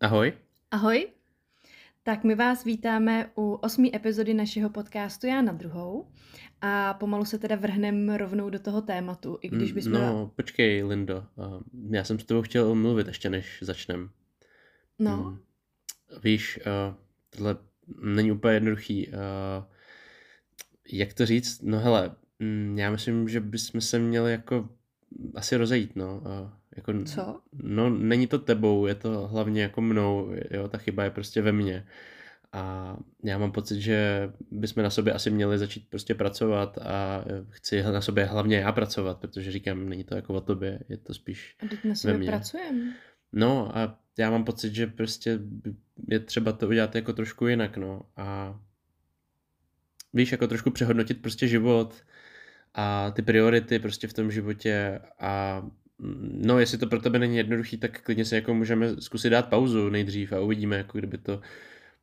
Ahoj. Ahoj. Tak my vás vítáme u osmé epizody našeho podcastu Já na druhou a pomalu se teda vrhneme rovnou do toho tématu, i když bychom... No, počkej, Lindo, já jsem s tebou chtěl mluvit ještě než začnem. No. Hmm. Víš, tohle není úplně jednoduchý. Jak to říct? No hele, mm, já myslím, že bychom se měli jako asi rozejít, no. Jako, Co? No, není to tebou, je to hlavně jako mnou, jo, ta chyba je prostě ve mně. A já mám pocit, že bychom na sobě asi měli začít prostě pracovat a chci na sobě hlavně já pracovat, protože říkám, není to jako o tobě, je to spíš A teď na sobě pracujeme. No a já mám pocit, že prostě je třeba to udělat jako trošku jinak, no. A víš, jako trošku přehodnotit prostě život a ty priority prostě v tom životě a No, jestli to pro tebe není jednoduchý, tak klidně si jako můžeme zkusit dát pauzu nejdřív a uvidíme, jako kdyby to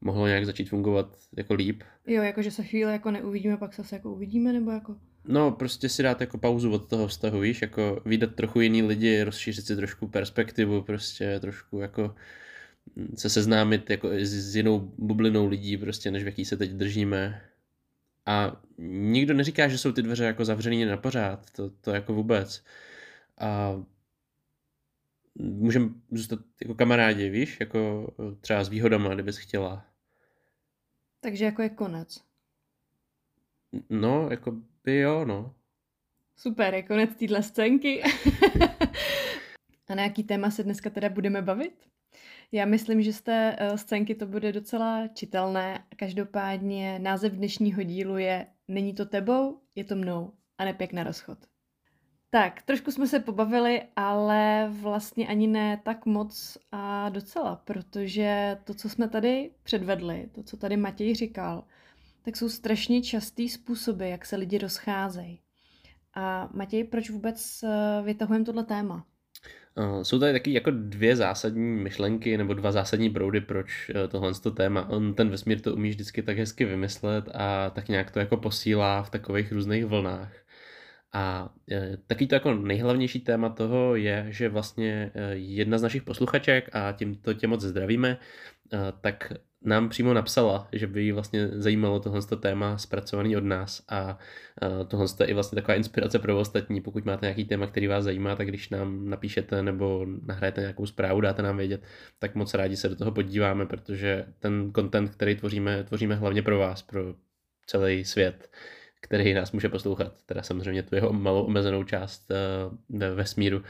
mohlo nějak začít fungovat jako líp. Jo, jakože se chvíli jako neuvidíme, pak se jako uvidíme, nebo jako? No, prostě si dát jako pauzu od toho vztahu, víš, jako vydat trochu jiný lidi, rozšířit si trošku perspektivu, prostě trošku jako se seznámit jako s, s jinou bublinou lidí, prostě, než v jaký se teď držíme. A nikdo neříká, že jsou ty dveře jako zavřený na pořád, to, to jako vůbec a můžeme zůstat jako kamarádi, víš, jako třeba s výhodama, kdybys chtěla. Takže jako je konec. No, jako by jo, no. Super, je konec téhle scénky. A na jaký téma se dneska teda budeme bavit? Já myslím, že z té uh, scénky to bude docela čitelné. Každopádně název dnešního dílu je Není to tebou, je to mnou a nepěk na rozchod. Tak, trošku jsme se pobavili, ale vlastně ani ne tak moc a docela, protože to, co jsme tady předvedli, to, co tady Matěj říkal, tak jsou strašně častý způsoby, jak se lidi rozcházejí. A Matěj, proč vůbec eh, vytahujeme tohle téma? Uh, jsou tady taky jako dvě zásadní myšlenky nebo dva zásadní proudy, proč uh, tohle to téma. On ten vesmír to umí vždycky tak hezky vymyslet a tak nějak to jako posílá v takových různých vlnách. A e, taky to jako nejhlavnější téma toho je, že vlastně e, jedna z našich posluchaček, a tímto tě moc zdravíme, e, tak nám přímo napsala, že by jí vlastně zajímalo tohle téma zpracovaný od nás a tohle je i vlastně taková inspirace pro ostatní. Pokud máte nějaký téma, který vás zajímá, tak když nám napíšete nebo nahrajete nějakou zprávu, dáte nám vědět, tak moc rádi se do toho podíváme, protože ten content, který tvoříme, tvoříme hlavně pro vás, pro celý svět který nás může poslouchat. Teda samozřejmě tu jeho malou omezenou část uh, ve vesmíru uh,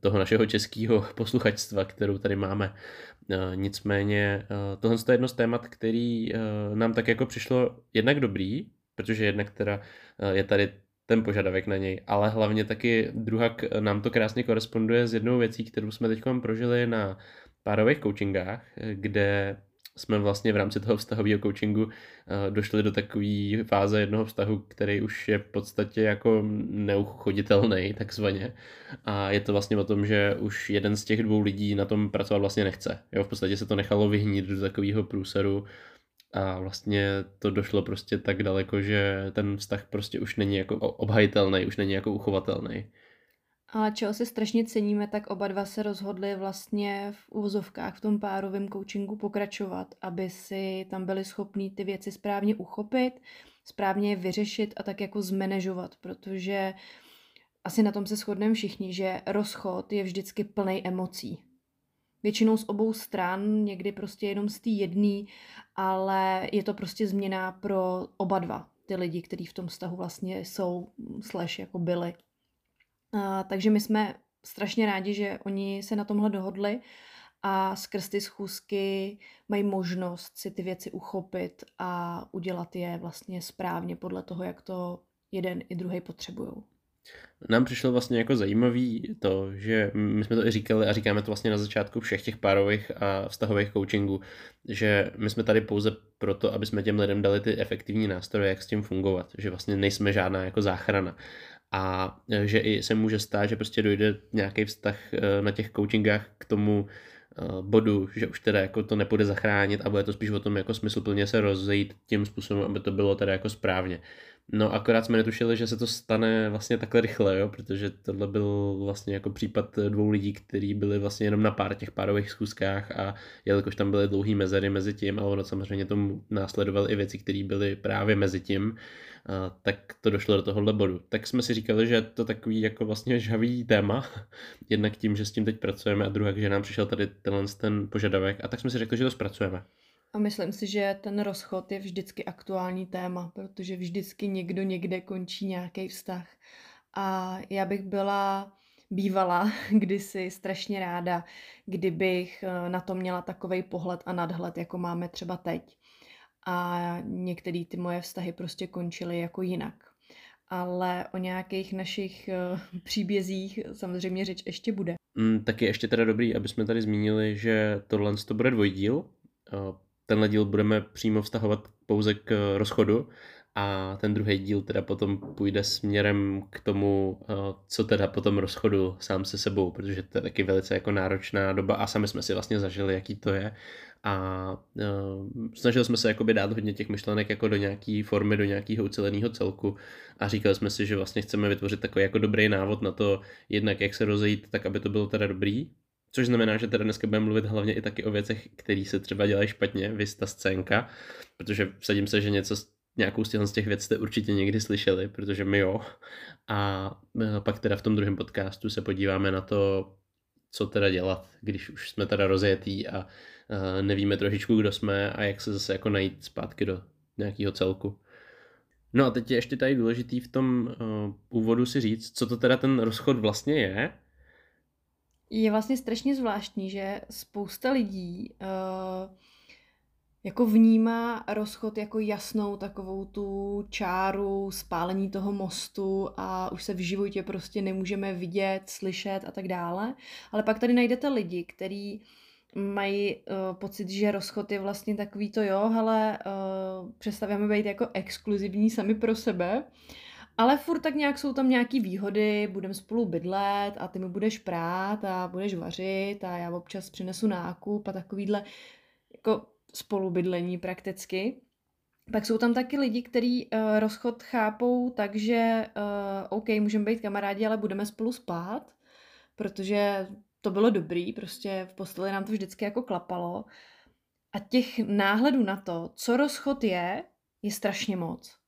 toho našeho českého posluchačstva, kterou tady máme. Uh, nicméně tohle je jedno z témat, který nám tak jako přišlo jednak dobrý, protože jednak teda je tady ten požadavek na něj, ale hlavně taky druhá nám to krásně koresponduje s jednou věcí, kterou jsme teď prožili na párových coachingách, kde jsme vlastně v rámci toho vztahového coachingu eh, došli do takové fáze jednoho vztahu, který už je v podstatě jako neuchoditelný takzvaně. A je to vlastně o tom, že už jeden z těch dvou lidí na tom pracovat vlastně nechce. Jo, v podstatě se to nechalo vyhnít do takového průseru a vlastně to došlo prostě tak daleko, že ten vztah prostě už není jako obhajitelný, už není jako uchovatelný. Ale čeho si strašně ceníme, tak oba dva se rozhodli vlastně v úvozovkách v tom párovém coachingu pokračovat, aby si tam byli schopní ty věci správně uchopit, správně je vyřešit a tak jako zmanežovat, protože asi na tom se shodneme všichni, že rozchod je vždycky plný emocí. Většinou z obou stran, někdy prostě jenom z té jedné, ale je to prostě změna pro oba dva, ty lidi, kteří v tom vztahu vlastně jsou, slash jako byli. A, takže my jsme strašně rádi, že oni se na tomhle dohodli a skrz ty schůzky mají možnost si ty věci uchopit a udělat je vlastně správně podle toho, jak to jeden i druhý potřebují. Nám přišlo vlastně jako zajímavý to, že my jsme to i říkali a říkáme to vlastně na začátku všech těch párových a vztahových coachingů, že my jsme tady pouze proto, aby jsme těm lidem dali ty efektivní nástroje, jak s tím fungovat, že vlastně nejsme žádná jako záchrana a e, že i se může stát, že prostě dojde nějaký vztah e, na těch coachingách k tomu e, bodu, že už teda jako to nepůjde zachránit a bude to spíš o tom jako smysluplně se rozejít tím způsobem, aby to bylo teda jako správně. No akorát jsme netušili, že se to stane vlastně takhle rychle, jo, protože tohle byl vlastně jako případ dvou lidí, kteří byli vlastně jenom na pár těch párových schůzkách a jelikož tam byly dlouhý mezery mezi tím a ono samozřejmě tomu následoval i věci, které byly právě mezi tím, tak to došlo do tohohle bodu. Tak jsme si říkali, že to takový jako vlastně žhavý téma, jednak tím, že s tím teď pracujeme a druhá, že nám přišel tady tenhle ten požadavek a tak jsme si řekli, že to zpracujeme. A myslím si, že ten rozchod je vždycky aktuální téma, protože vždycky někdo někde končí nějaký vztah. A já bych byla bývala kdysi strašně ráda, kdybych eh, na to měla takový pohled a nadhled, jako máme třeba teď. A některé ty moje vztahy prostě končily jako jinak. Ale o nějakých našich eh, příbězích samozřejmě řeč ještě bude. Mm, tak je ještě teda dobrý, aby jsme tady zmínili, že tohle to bude dvojdíl. Eh, tenhle díl budeme přímo vztahovat pouze k rozchodu a ten druhý díl teda potom půjde směrem k tomu, eh, co teda po tom rozchodu sám se sebou, protože to je taky velice jako náročná doba a sami jsme si vlastně zažili, jaký to je. A uh, snažili jsme se jakoby dát hodně těch myšlenek jako do nějaké formy, do nějakého uceleného celku a říkali jsme si, že vlastně chceme vytvořit takový jako dobrý návod na to, jednak jak se rozejít, tak aby to bylo teda dobrý, Což znamená, že teda dneska budeme mluvit hlavně i taky o věcech, které se třeba dělají špatně, vy ta scénka, protože vsadím se, že něco nějakou z těch věcí jste určitě někdy slyšeli, protože my jo. A e, pak teda v tom druhém podcastu se podíváme na to, co teda dělat, když už jsme teda rozjetý a e, nevíme trošičku, kdo jsme a jak se zase jako najít zpátky do nějakého celku. No a teď je ještě tady důležitý v tom uh, úvodu si říct, co to teda ten rozchod vlastně je je vlastně strašně zvláštní, že spousta lidí uh, jako vnímá rozchod jako jasnou takovou tu čáru spálení toho mostu a už se v životě prostě nemůžeme vidět, slyšet a tak dále. Ale pak tady najdete lidi, kteří mají uh, pocit, že rozchod je vlastně takový to jo, ale uh, přestavíme být jako exkluzivní sami pro sebe ale furt tak nějak jsou tam nějaký výhody, budeme spolu bydlet a ty mi budeš prát a budeš vařit a já občas přinesu nákup a takovýhle jako spolubydlení prakticky. Pak jsou tam taky lidi, kteří uh, rozchod chápou tak, že uh, OK, můžeme být kamarádi, ale budeme spolu spát, protože to bylo dobrý, prostě v posteli nám to vždycky jako klapalo. A těch náhledů na to, co rozchod je, je strašně moc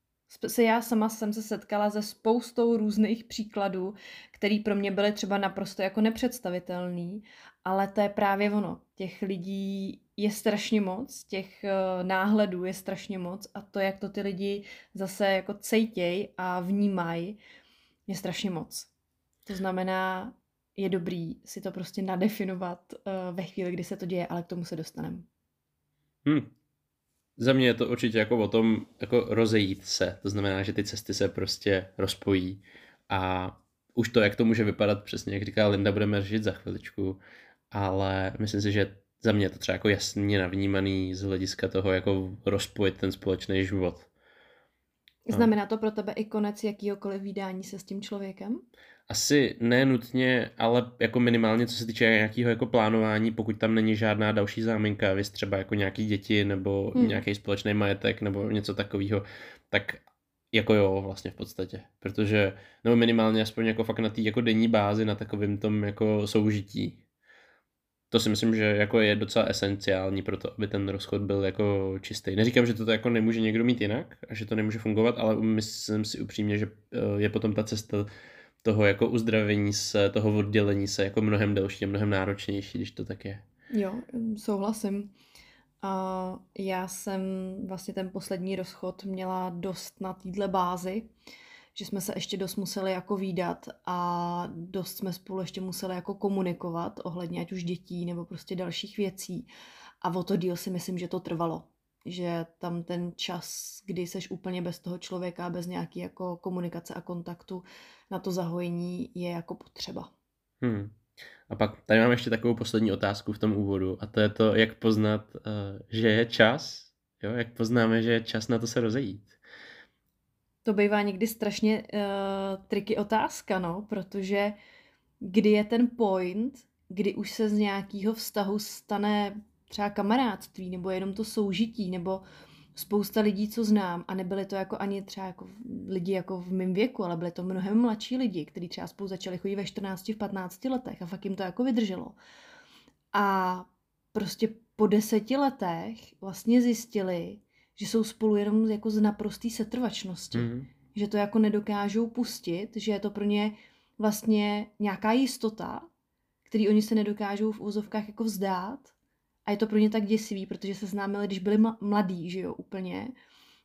se já sama jsem se setkala se spoustou různých příkladů, který pro mě byly třeba naprosto jako nepředstavitelný, ale to je právě ono. Těch lidí je strašně moc, těch uh, náhledů je strašně moc a to, jak to ty lidi zase jako cejtěj a vnímají, je strašně moc. To znamená, je dobrý si to prostě nadefinovat uh, ve chvíli, kdy se to děje, ale k tomu se dostaneme. Hmm, za mě je to určitě jako o tom jako rozejít se. To znamená, že ty cesty se prostě rozpojí a už to, jak to může vypadat, přesně jak říká Linda, budeme řešit za chviličku, ale myslím si, že za mě je to třeba jako jasně navnímaný z hlediska toho, jako rozpojit ten společný život. Znamená to pro tebe i konec jakýhokoliv vydání se s tím člověkem? Asi ne nutně, ale jako minimálně co se týče nějakého jako plánování, pokud tam není žádná další záminka, vy třeba jako nějaký děti nebo hmm. nějaký společný majetek nebo něco takového, tak jako jo, vlastně v podstatě. Protože, nebo minimálně aspoň jako fakt na té jako denní bázi, na takovém tom jako soužití. To si myslím, že jako je docela esenciální pro to, aby ten rozchod byl jako čistý. Neříkám, že to jako nemůže někdo mít jinak a že to nemůže fungovat, ale myslím si upřímně, že eh, je potom ta cesta toho jako uzdravení se, toho oddělení se jako mnohem delší a mnohem náročnější, když to tak je. Jo, souhlasím. A já jsem vlastně ten poslední rozchod měla dost na téhle bázi, že jsme se ještě dost museli jako výdat a dost jsme spolu ještě museli jako komunikovat ohledně ať už dětí nebo prostě dalších věcí. A o to díl si myslím, že to trvalo že tam ten čas, kdy seš úplně bez toho člověka, bez nějaký jako komunikace a kontaktu na to zahojení je jako potřeba. Hmm. A pak tady mám ještě takovou poslední otázku v tom úvodu a to je to, jak poznat, uh, že je čas, jo? jak poznáme, že je čas na to se rozejít. To bývá někdy strašně uh, triky otázka, no, protože kdy je ten point, kdy už se z nějakého vztahu stane třeba kamarádství, nebo jenom to soužití, nebo spousta lidí, co znám, a nebyly to jako ani třeba jako lidi jako v mém věku, ale byly to mnohem mladší lidi, kteří třeba spolu začali chodit ve 14, v 15 letech a fakt jim to jako vydrželo. A prostě po deseti letech vlastně zjistili, že jsou spolu jenom jako z naprostý setrvačnosti. Mm-hmm. Že to jako nedokážou pustit, že je to pro ně vlastně nějaká jistota, který oni se nedokážou v úzovkách jako vzdát. A je to pro ně tak děsivý, protože se známili, když byli mladí, že jo, úplně.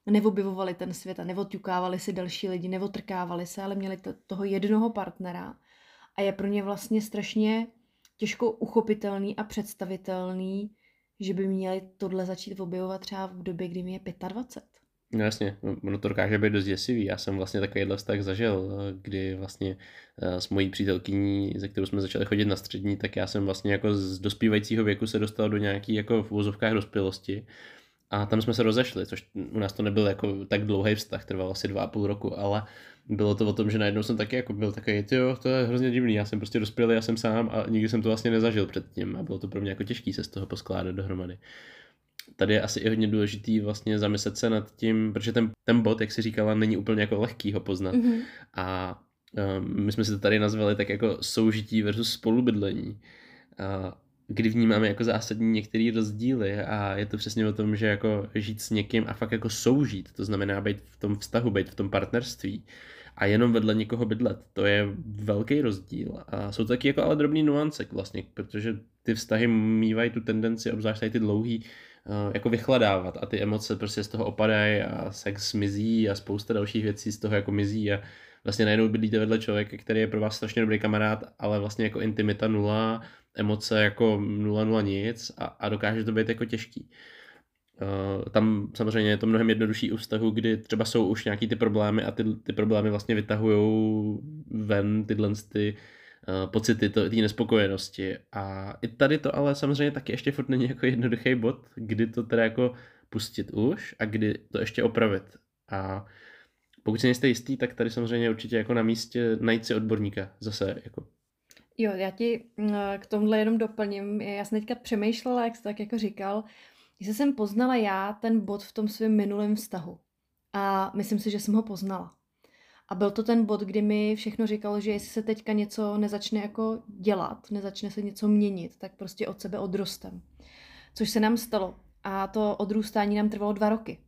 Neobjevovali ten svět a nevoťukávali si další lidi, nevotrkávali se, ale měli to, toho jednoho partnera. A je pro ně vlastně strašně těžko uchopitelný a představitelný, že by měli tohle začít objevovat třeba v době, kdy mi je 25. No jasně, ono to dokáže být dost děsivý. Já jsem vlastně takovýhle vztah zažil, kdy vlastně eh, s mojí přítelkyní, ze kterou jsme začali chodit na střední, tak já jsem vlastně jako z dospívajícího věku se dostal do nějaký jako v úzovkách dospělosti. A tam jsme se rozešli, což u nás to nebyl jako tak dlouhý vztah, trval asi dva a půl roku, ale bylo to o tom, že najednou jsem taky jako byl takový, jo, to je hrozně divný, já jsem prostě dospělý, já jsem sám a nikdy jsem to vlastně nezažil předtím a bylo to pro mě jako těžké se z toho poskládat dohromady. Tady je asi i hodně důležitý vlastně zamyslet se nad tím, protože ten, ten bod, jak si říkala, není úplně jako lehký ho poznat. Mm-hmm. A um, my jsme si to tady nazvali tak jako soužití versus spolubydlení. Uh, kdy vnímáme jako zásadní některé rozdíly a je to přesně o tom, že jako žít s někým a fakt jako soužít, to znamená být v tom vztahu, být v tom partnerství a jenom vedle někoho bydlet, to je velký rozdíl a jsou to taky jako ale drobný nuance vlastně, protože ty vztahy mývají tu tendenci, obzvlášť tady ty dlouhý, jako vychladávat a ty emoce prostě z toho opadají a sex mizí a spousta dalších věcí z toho jako mizí a vlastně najednou bydlíte vedle člověka, který je pro vás strašně dobrý kamarád, ale vlastně jako intimita nula, emoce jako nula nula nic a, a dokáže to být jako těžký. Uh, tam samozřejmě je to mnohem jednodušší u vztahu, kdy třeba jsou už nějaký ty problémy a ty, ty problémy vlastně vytahují ven tyhle ty pocity té nespokojenosti. A i tady to ale samozřejmě taky ještě furt není jako jednoduchý bod, kdy to teda jako pustit už a kdy to ještě opravit. A pokud si nejste jistý, tak tady samozřejmě určitě jako na místě najít si odborníka zase jako Jo, já ti mm, k tomhle jenom doplním. Já jsem teďka přemýšlela, jak jsi tak jako říkal, že jsem poznala já ten bod v tom svém minulém vztahu. A myslím si, že jsem ho poznala. A byl to ten bod, kdy mi všechno říkalo, že jestli se teďka něco nezačne jako dělat, nezačne se něco měnit, tak prostě od sebe odrostem. Což se nám stalo. A to odrůstání nám trvalo dva roky.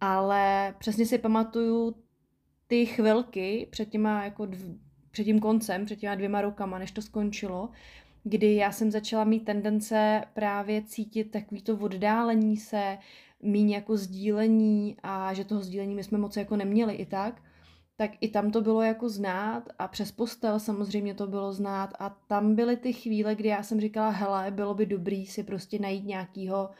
Ale přesně si pamatuju ty chvilky před těma jako dv- před tím koncem, před těma dvěma rokama, než to skončilo, kdy já jsem začala mít tendence právě cítit takový to oddálení se, míň jako sdílení a že toho sdílení my jsme moc jako neměli i tak, tak i tam to bylo jako znát a přes postel samozřejmě to bylo znát a tam byly ty chvíle, kdy já jsem říkala, hele, bylo by dobrý si prostě najít nějakýho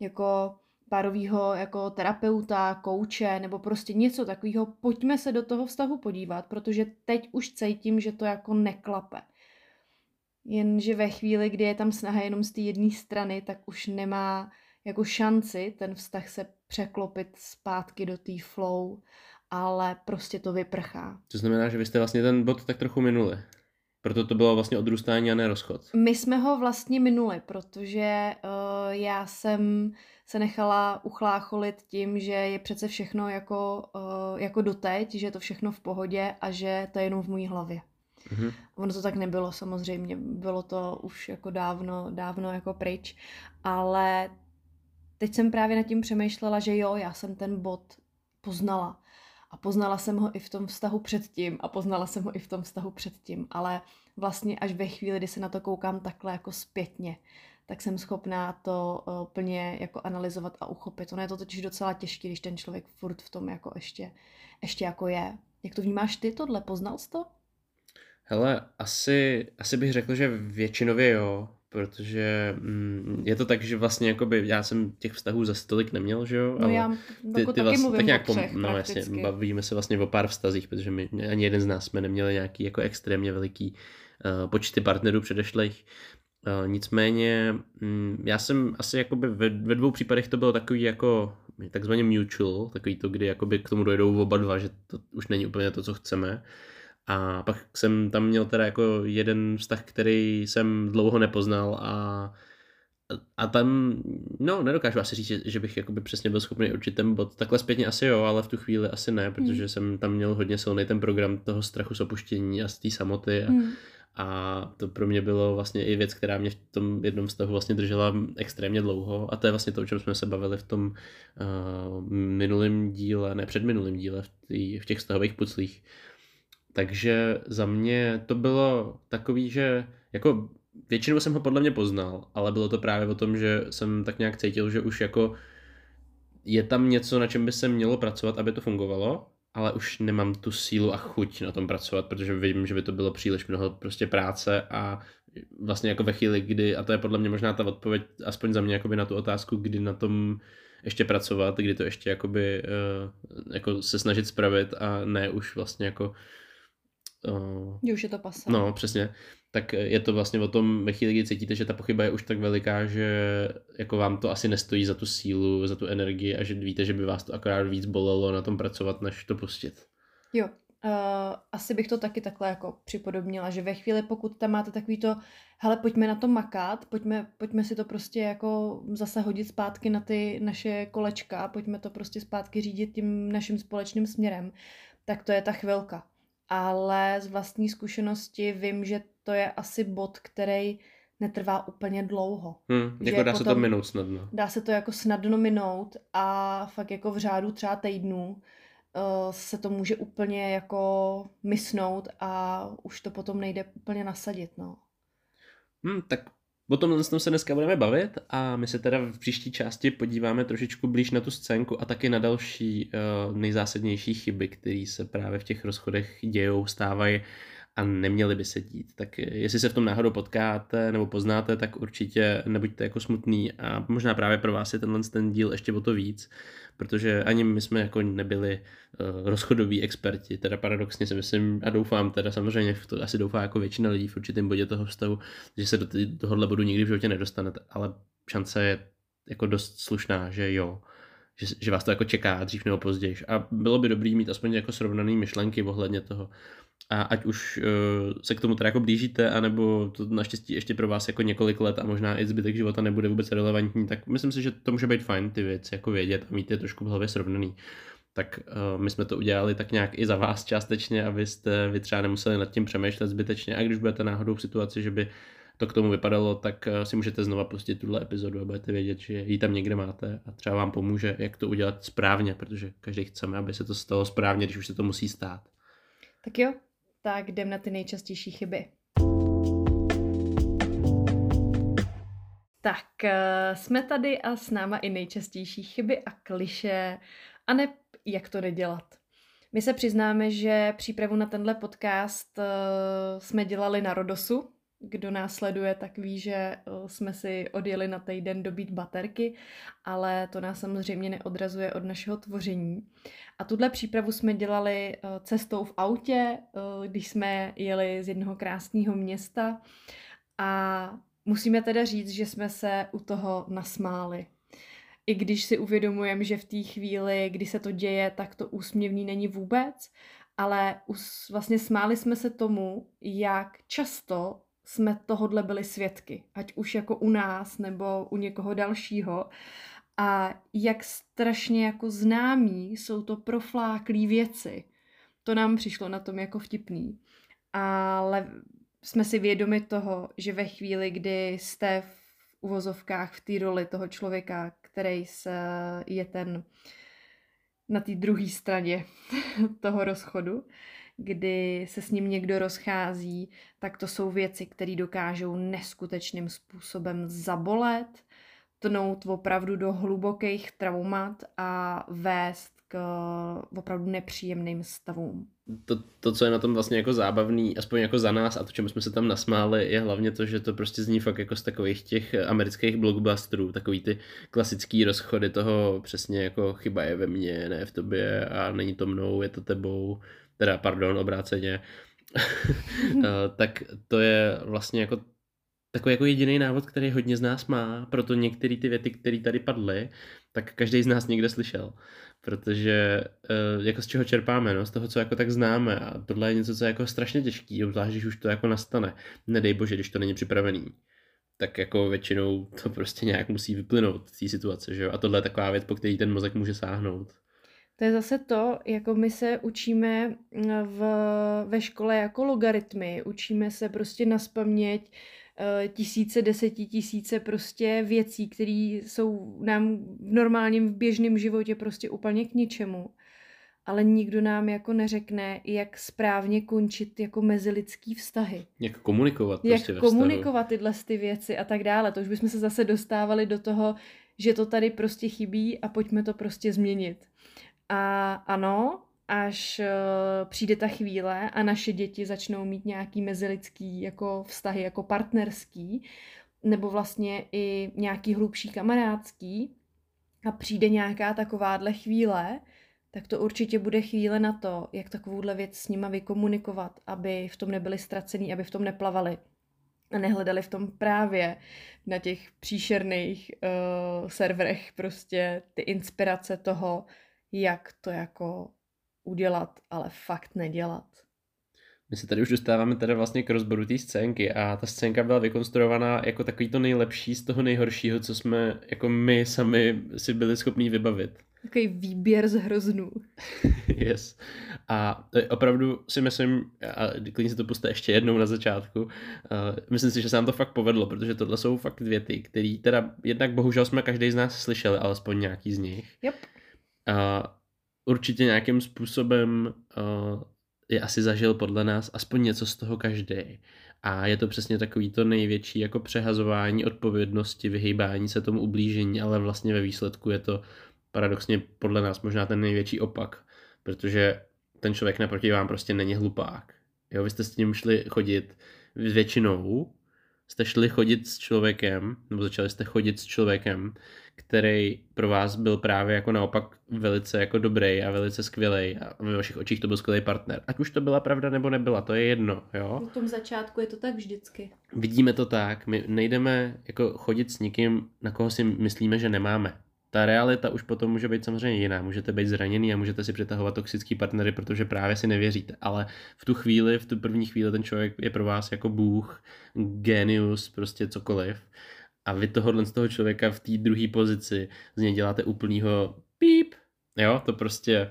jako párového jako terapeuta, kouče nebo prostě něco takového, pojďme se do toho vztahu podívat, protože teď už cítím, že to jako neklape. Jenže ve chvíli, kdy je tam snaha jenom z té jedné strany, tak už nemá jako šanci ten vztah se překlopit zpátky do té flow, ale prostě to vyprchá. To znamená, že vy jste vlastně ten bod tak trochu minuli. Proto to bylo vlastně odrůstání a ne rozchod. My jsme ho vlastně minuli, protože uh, já jsem se nechala uchlácholit tím, že je přece všechno jako, uh, jako doteď, že je to všechno v pohodě a že to je jenom v mojí hlavě. Mm-hmm. Ono to tak nebylo samozřejmě, bylo to už jako dávno, dávno jako pryč, ale teď jsem právě nad tím přemýšlela, že jo, já jsem ten bod poznala. A poznala jsem ho i v tom vztahu předtím a poznala jsem ho i v tom vztahu předtím, ale vlastně až ve chvíli, kdy se na to koukám takhle jako zpětně, tak jsem schopná to uh, plně jako analyzovat a uchopit. Ono je to totiž docela těžké, když ten člověk furt v tom jako ještě, ještě jako je. Jak to vnímáš ty tohle? Poznal jsi to? Hele, asi, asi bych řekl, že většinově jo, protože mm, je to tak, že vlastně jakoby, já jsem těch vztahů za tolik neměl, že jo? No já ty, jako ty taky vlastně, tak nějak třech, no jasně, bavíme se vlastně o pár vztazích, protože my ani jeden z nás jsme neměli nějaký jako extrémně veliký uh, počty partnerů předešlých. Uh, nicméně um, já jsem asi jakoby ve, ve dvou případech to bylo takový jako takzvaně mutual, takový to, kdy jakoby k tomu dojdou oba dva, že to už není úplně to, co chceme. A pak jsem tam měl teda jako jeden vztah, který jsem dlouho nepoznal a, a tam, no, nedokážu asi říct, že bych jakoby přesně byl schopný určit ten bod. Takhle zpětně asi jo, ale v tu chvíli asi ne, protože hmm. jsem tam měl hodně silný ten program toho strachu z opuštění a z té samoty a, hmm. a to pro mě bylo vlastně i věc, která mě v tom jednom vztahu vlastně držela extrémně dlouho a to je vlastně to, o čem jsme se bavili v tom uh, minulém díle, ne předminulém díle, v, tý, v těch vztahových puclích. Takže za mě to bylo takový, že jako většinou jsem ho podle mě poznal, ale bylo to právě o tom, že jsem tak nějak cítil, že už jako je tam něco, na čem by se mělo pracovat, aby to fungovalo, ale už nemám tu sílu a chuť na tom pracovat, protože vím, že by to bylo příliš mnoho prostě práce a vlastně jako ve chvíli, kdy, a to je podle mě možná ta odpověď, aspoň za mě jakoby na tu otázku, kdy na tom ještě pracovat, kdy to ještě jakoby uh, jako se snažit spravit a ne už vlastně jako uh, už je to pasa. No, přesně tak je to vlastně o tom, ve chvíli, kdy cítíte, že ta pochyba je už tak veliká, že jako vám to asi nestojí za tu sílu, za tu energii a že víte, že by vás to akorát víc bolelo na tom pracovat, než to pustit. Jo, uh, asi bych to taky takhle jako připodobnila, že ve chvíli, pokud tam máte takový to, hele, pojďme na to makat, pojďme, pojďme si to prostě jako zase hodit zpátky na ty naše kolečka, pojďme to prostě zpátky řídit tím naším společným směrem, tak to je ta chvilka. Ale z vlastní zkušenosti vím, že to je asi bod, který netrvá úplně dlouho. Hmm, jako dá se to minout snadno. Dá se to jako snadno minout a fakt jako v řádu třeba týdnů uh, se to může úplně jako mysnout a už to potom nejde úplně nasadit, no. Hmm, tak O tomhle se dneska budeme bavit a my se teda v příští části podíváme trošičku blíž na tu scénku a taky na další uh, nejzásadnější chyby, které se právě v těch rozchodech dějou, stávají a neměli by se dít. Tak jestli se v tom náhodou potkáte nebo poznáte, tak určitě nebuďte jako smutný a možná právě pro vás je tenhle ten díl ještě o to víc, protože ani my jsme jako nebyli uh, rozchodoví experti, teda paradoxně si myslím a doufám, teda samozřejmě to asi doufá jako většina lidí v určitém bodě toho vztahu, že se do tohohle bodu nikdy v životě nedostanete, ale šance je jako dost slušná, že jo že, že vás to jako čeká dřív nebo později. A bylo by dobrý mít aspoň jako srovnaný myšlenky ohledně toho, a ať už uh, se k tomu teda jako blížíte, anebo to naštěstí ještě pro vás jako několik let a možná i zbytek života nebude vůbec relevantní, tak myslím si, že to může být fajn ty věci jako vědět a mít je trošku v hlavě srovnaný. Tak uh, my jsme to udělali tak nějak i za vás částečně, abyste vy třeba nemuseli nad tím přemýšlet zbytečně a když budete náhodou v situaci, že by to k tomu vypadalo, tak uh, si můžete znova pustit tuhle epizodu a budete vědět, že ji tam někde máte a třeba vám pomůže, jak to udělat správně, protože každý chceme, aby se to stalo správně, když už se to musí stát. Tak jo, tak jdem na ty nejčastější chyby. Tak, eh, jsme tady a s náma i nejčastější chyby a kliše, a ne jak to nedělat. My se přiznáme, že přípravu na tenhle podcast eh, jsme dělali na Rodosu, kdo nás sleduje, tak ví, že eh, jsme si odjeli na týden dobít baterky, ale to nás samozřejmě neodrazuje od našeho tvoření. A tuhle přípravu jsme dělali eh, cestou v autě, eh, když jsme jeli z jednoho krásného města a musíme teda říct, že jsme se u toho nasmáli. I když si uvědomujeme, že v té chvíli, kdy se to děje, tak to úsměvný není vůbec, ale vlastně smáli jsme se tomu, jak často jsme tohodle byli svědky, ať už jako u nás nebo u někoho dalšího. A jak strašně jako známí jsou to profláklý věci. To nám přišlo na tom jako vtipný. Ale jsme si vědomi toho, že ve chvíli, kdy jste v uvozovkách v té roli toho člověka, který se je ten na té druhé straně toho rozchodu, kdy se s ním někdo rozchází, tak to jsou věci, které dokážou neskutečným způsobem zabolet, tnout opravdu do hlubokých traumat a vést k opravdu nepříjemným stavům. To, to, co je na tom vlastně jako zábavný, aspoň jako za nás a to, čemu jsme se tam nasmáli, je hlavně to, že to prostě zní fakt jako z takových těch amerických blockbusterů, takový ty klasický rozchody toho přesně jako chyba je ve mně, ne v tobě a není to mnou, je to tebou teda pardon, obráceně, eh, tak to je vlastně jako takový jako jediný návod, který hodně z nás má, proto některé ty věty, které tady padly, tak každý z nás někde slyšel. Protože eh, jako z čeho čerpáme, no, z toho, co jako tak známe a tohle je něco, co je jako strašně těžký, obzvlášť, když už to jako nastane. Nedej bože, když to není připravený. tak jako většinou to prostě nějak musí vyplynout z té situace, že jo? A tohle je taková věc, po který ten mozek může sáhnout. To je zase to, jako my se učíme mm, v, ve škole jako logaritmy, učíme se prostě na spaměť eh, tisíce, desetitisíce prostě věcí, které jsou nám v normálním, v běžném životě prostě úplně k ničemu. Ale nikdo nám jako neřekne, jak správně končit jako mezilidský vztahy. Jak komunikovat prostě Jak komunikovat tyhle ty věci a tak dále. To už bychom se zase dostávali do toho, že to tady prostě chybí a pojďme to prostě změnit. A ano, až uh, přijde ta chvíle a naše děti začnou mít nějaký mezilidský jako vztahy, jako partnerský, nebo vlastně i nějaký hlubší kamarádský, a přijde nějaká takováhle chvíle, tak to určitě bude chvíle na to, jak takovouhle věc s nima vykomunikovat, aby v tom nebyli ztracený, aby v tom neplavali a nehledali v tom právě na těch příšerných uh, serverech prostě ty inspirace toho, jak to jako udělat, ale fakt nedělat. My se tady už dostáváme teda vlastně k rozboru té scénky a ta scénka byla vykonstruovaná jako takový to nejlepší z toho nejhoršího, co jsme jako my sami si byli schopní vybavit. Takový výběr z hroznů. yes. A opravdu si myslím, a klidně si to puste ještě jednou na začátku, uh, myslím si, že se nám to fakt povedlo, protože tohle jsou fakt věty, které teda jednak bohužel jsme každý z nás slyšeli, alespoň nějaký z nich. Yep. A určitě nějakým způsobem je asi zažil podle nás aspoň něco z toho každý. A je to přesně takový to největší jako přehazování odpovědnosti, vyhýbání se tomu ublížení, ale vlastně ve výsledku je to paradoxně podle nás možná ten největší opak, protože ten člověk naproti vám prostě není hlupák. Jo, vy jste s tím šli chodit většinou, jste šli chodit s člověkem, nebo začali jste chodit s člověkem, který pro vás byl právě jako naopak velice jako dobrý a velice skvělý a ve vašich očích to byl skvělý partner. Ať už to byla pravda nebo nebyla, to je jedno, jo? V tom začátku je to tak vždycky. Vidíme to tak, my nejdeme jako chodit s nikým, na koho si myslíme, že nemáme. Ta realita už potom může být samozřejmě jiná. Můžete být zraněný a můžete si přitahovat toxický partnery, protože právě si nevěříte. Ale v tu chvíli, v tu první chvíli ten člověk je pro vás jako bůh, genius, prostě cokoliv a vy tohohle z toho člověka v té druhé pozici z něj děláte úplnýho píp, jo, to prostě,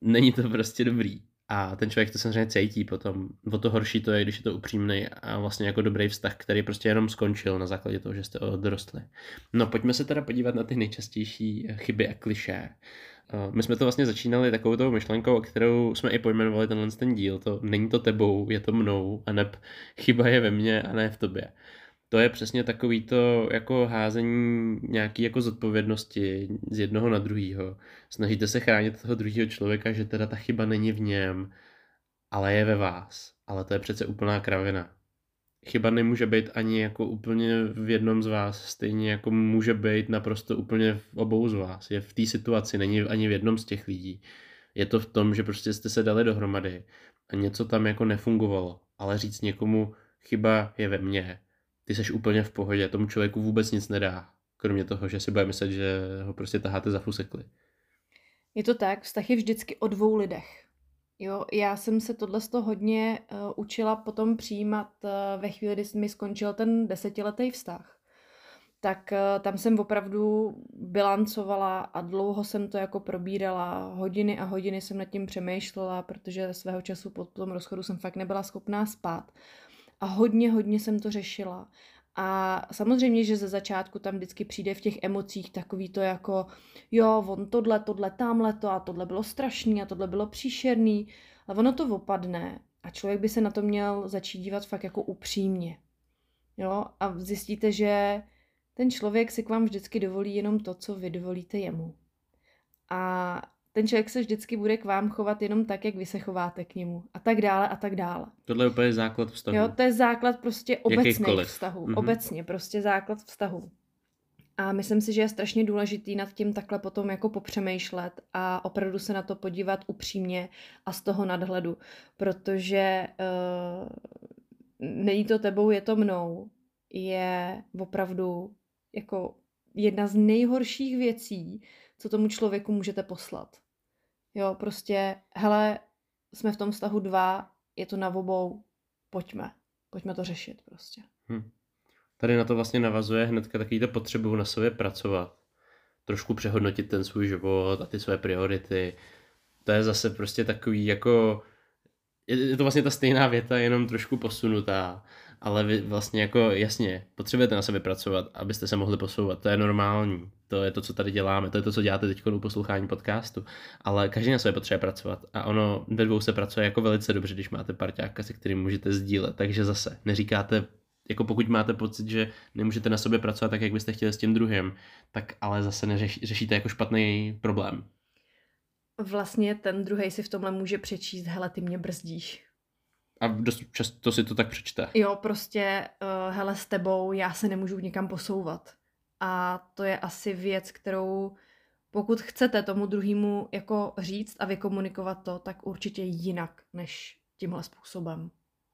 není to prostě dobrý. A ten člověk to samozřejmě cítí potom. O to horší to je, když je to upřímný a vlastně jako dobrý vztah, který prostě jenom skončil na základě toho, že jste odrostli. No pojďme se teda podívat na ty nejčastější chyby a kliše. Eh, my jsme to vlastně začínali takovou tou myšlenkou, kterou jsme i pojmenovali tenhle ten díl. To není to tebou, je to mnou a neb chyba je ve mně a ne v tobě to je přesně takový to jako házení nějaký jako zodpovědnosti z jednoho na druhýho. Snažíte se chránit toho druhého člověka, že teda ta chyba není v něm, ale je ve vás. Ale to je přece úplná kravina. Chyba nemůže být ani jako úplně v jednom z vás, stejně jako může být naprosto úplně v obou z vás. Je v té situaci, není ani v jednom z těch lidí. Je to v tom, že prostě jste se dali dohromady a něco tam jako nefungovalo. Ale říct někomu, chyba je ve mně, ty seš úplně v pohodě, tomu člověku vůbec nic nedá, kromě toho, že si bude myslet, že ho prostě taháte za fusekli. Je to tak, vztah je vždycky o dvou lidech. Jo, já jsem se tohle z toho hodně uh, učila potom přijímat uh, ve chvíli, kdy mi skončil ten desetiletý vztah. Tak uh, tam jsem opravdu bilancovala a dlouho jsem to jako probírala. Hodiny a hodiny jsem nad tím přemýšlela, protože svého času po tom rozchodu jsem fakt nebyla schopná spát. A hodně, hodně jsem to řešila. A samozřejmě, že ze začátku tam vždycky přijde v těch emocích takový to jako, jo, on tohle, tohle, tamhle to a tohle bylo strašný a tohle bylo příšerný. Ale ono to opadne a člověk by se na to měl začít dívat fakt jako upřímně. Jo, a zjistíte, že ten člověk si k vám vždycky dovolí jenom to, co vy dovolíte jemu. A ten člověk se vždycky bude k vám chovat jenom tak, jak vy se chováte k němu. A tak dále a tak dále. Tohle je úplně základ vztahu. Jo, to je základ prostě obecných vztahů. Mm-hmm. Obecně prostě základ vztahu. A myslím si, že je strašně důležitý nad tím takhle potom jako popřemýšlet a opravdu se na to podívat upřímně a z toho nadhledu. Protože uh, není to tebou, je to mnou. Je opravdu jako jedna z nejhorších věcí, co tomu člověku můžete poslat. Jo, prostě, hele, jsme v tom vztahu dva, je to na obou, pojďme. Pojďme to řešit prostě. Hm. tady na to vlastně navazuje hnedka takovýto potřebu na sobě pracovat. Trošku přehodnotit ten svůj život a ty své priority. To je zase prostě takový jako... Je to vlastně ta stejná věta, jenom trošku posunutá ale vy vlastně jako jasně potřebujete na sebe pracovat, abyste se mohli posouvat. To je normální. To je to, co tady děláme. To je to, co děláte teď u poslouchání podcastu. Ale každý na sebe potřebuje pracovat. A ono ve dvou se pracuje jako velice dobře, když máte parťáka, se kterým můžete sdílet. Takže zase neříkáte, jako pokud máte pocit, že nemůžete na sobě pracovat tak, jak byste chtěli s tím druhým, tak ale zase neřešíte jako špatný problém. Vlastně ten druhý si v tomhle může přečíst, hele, ty mě brzdíš. A dost často si to tak přečte. Jo, prostě, uh, hele, s tebou já se nemůžu nikam posouvat. A to je asi věc, kterou pokud chcete tomu druhému jako říct a vykomunikovat to, tak určitě jinak než tímhle způsobem.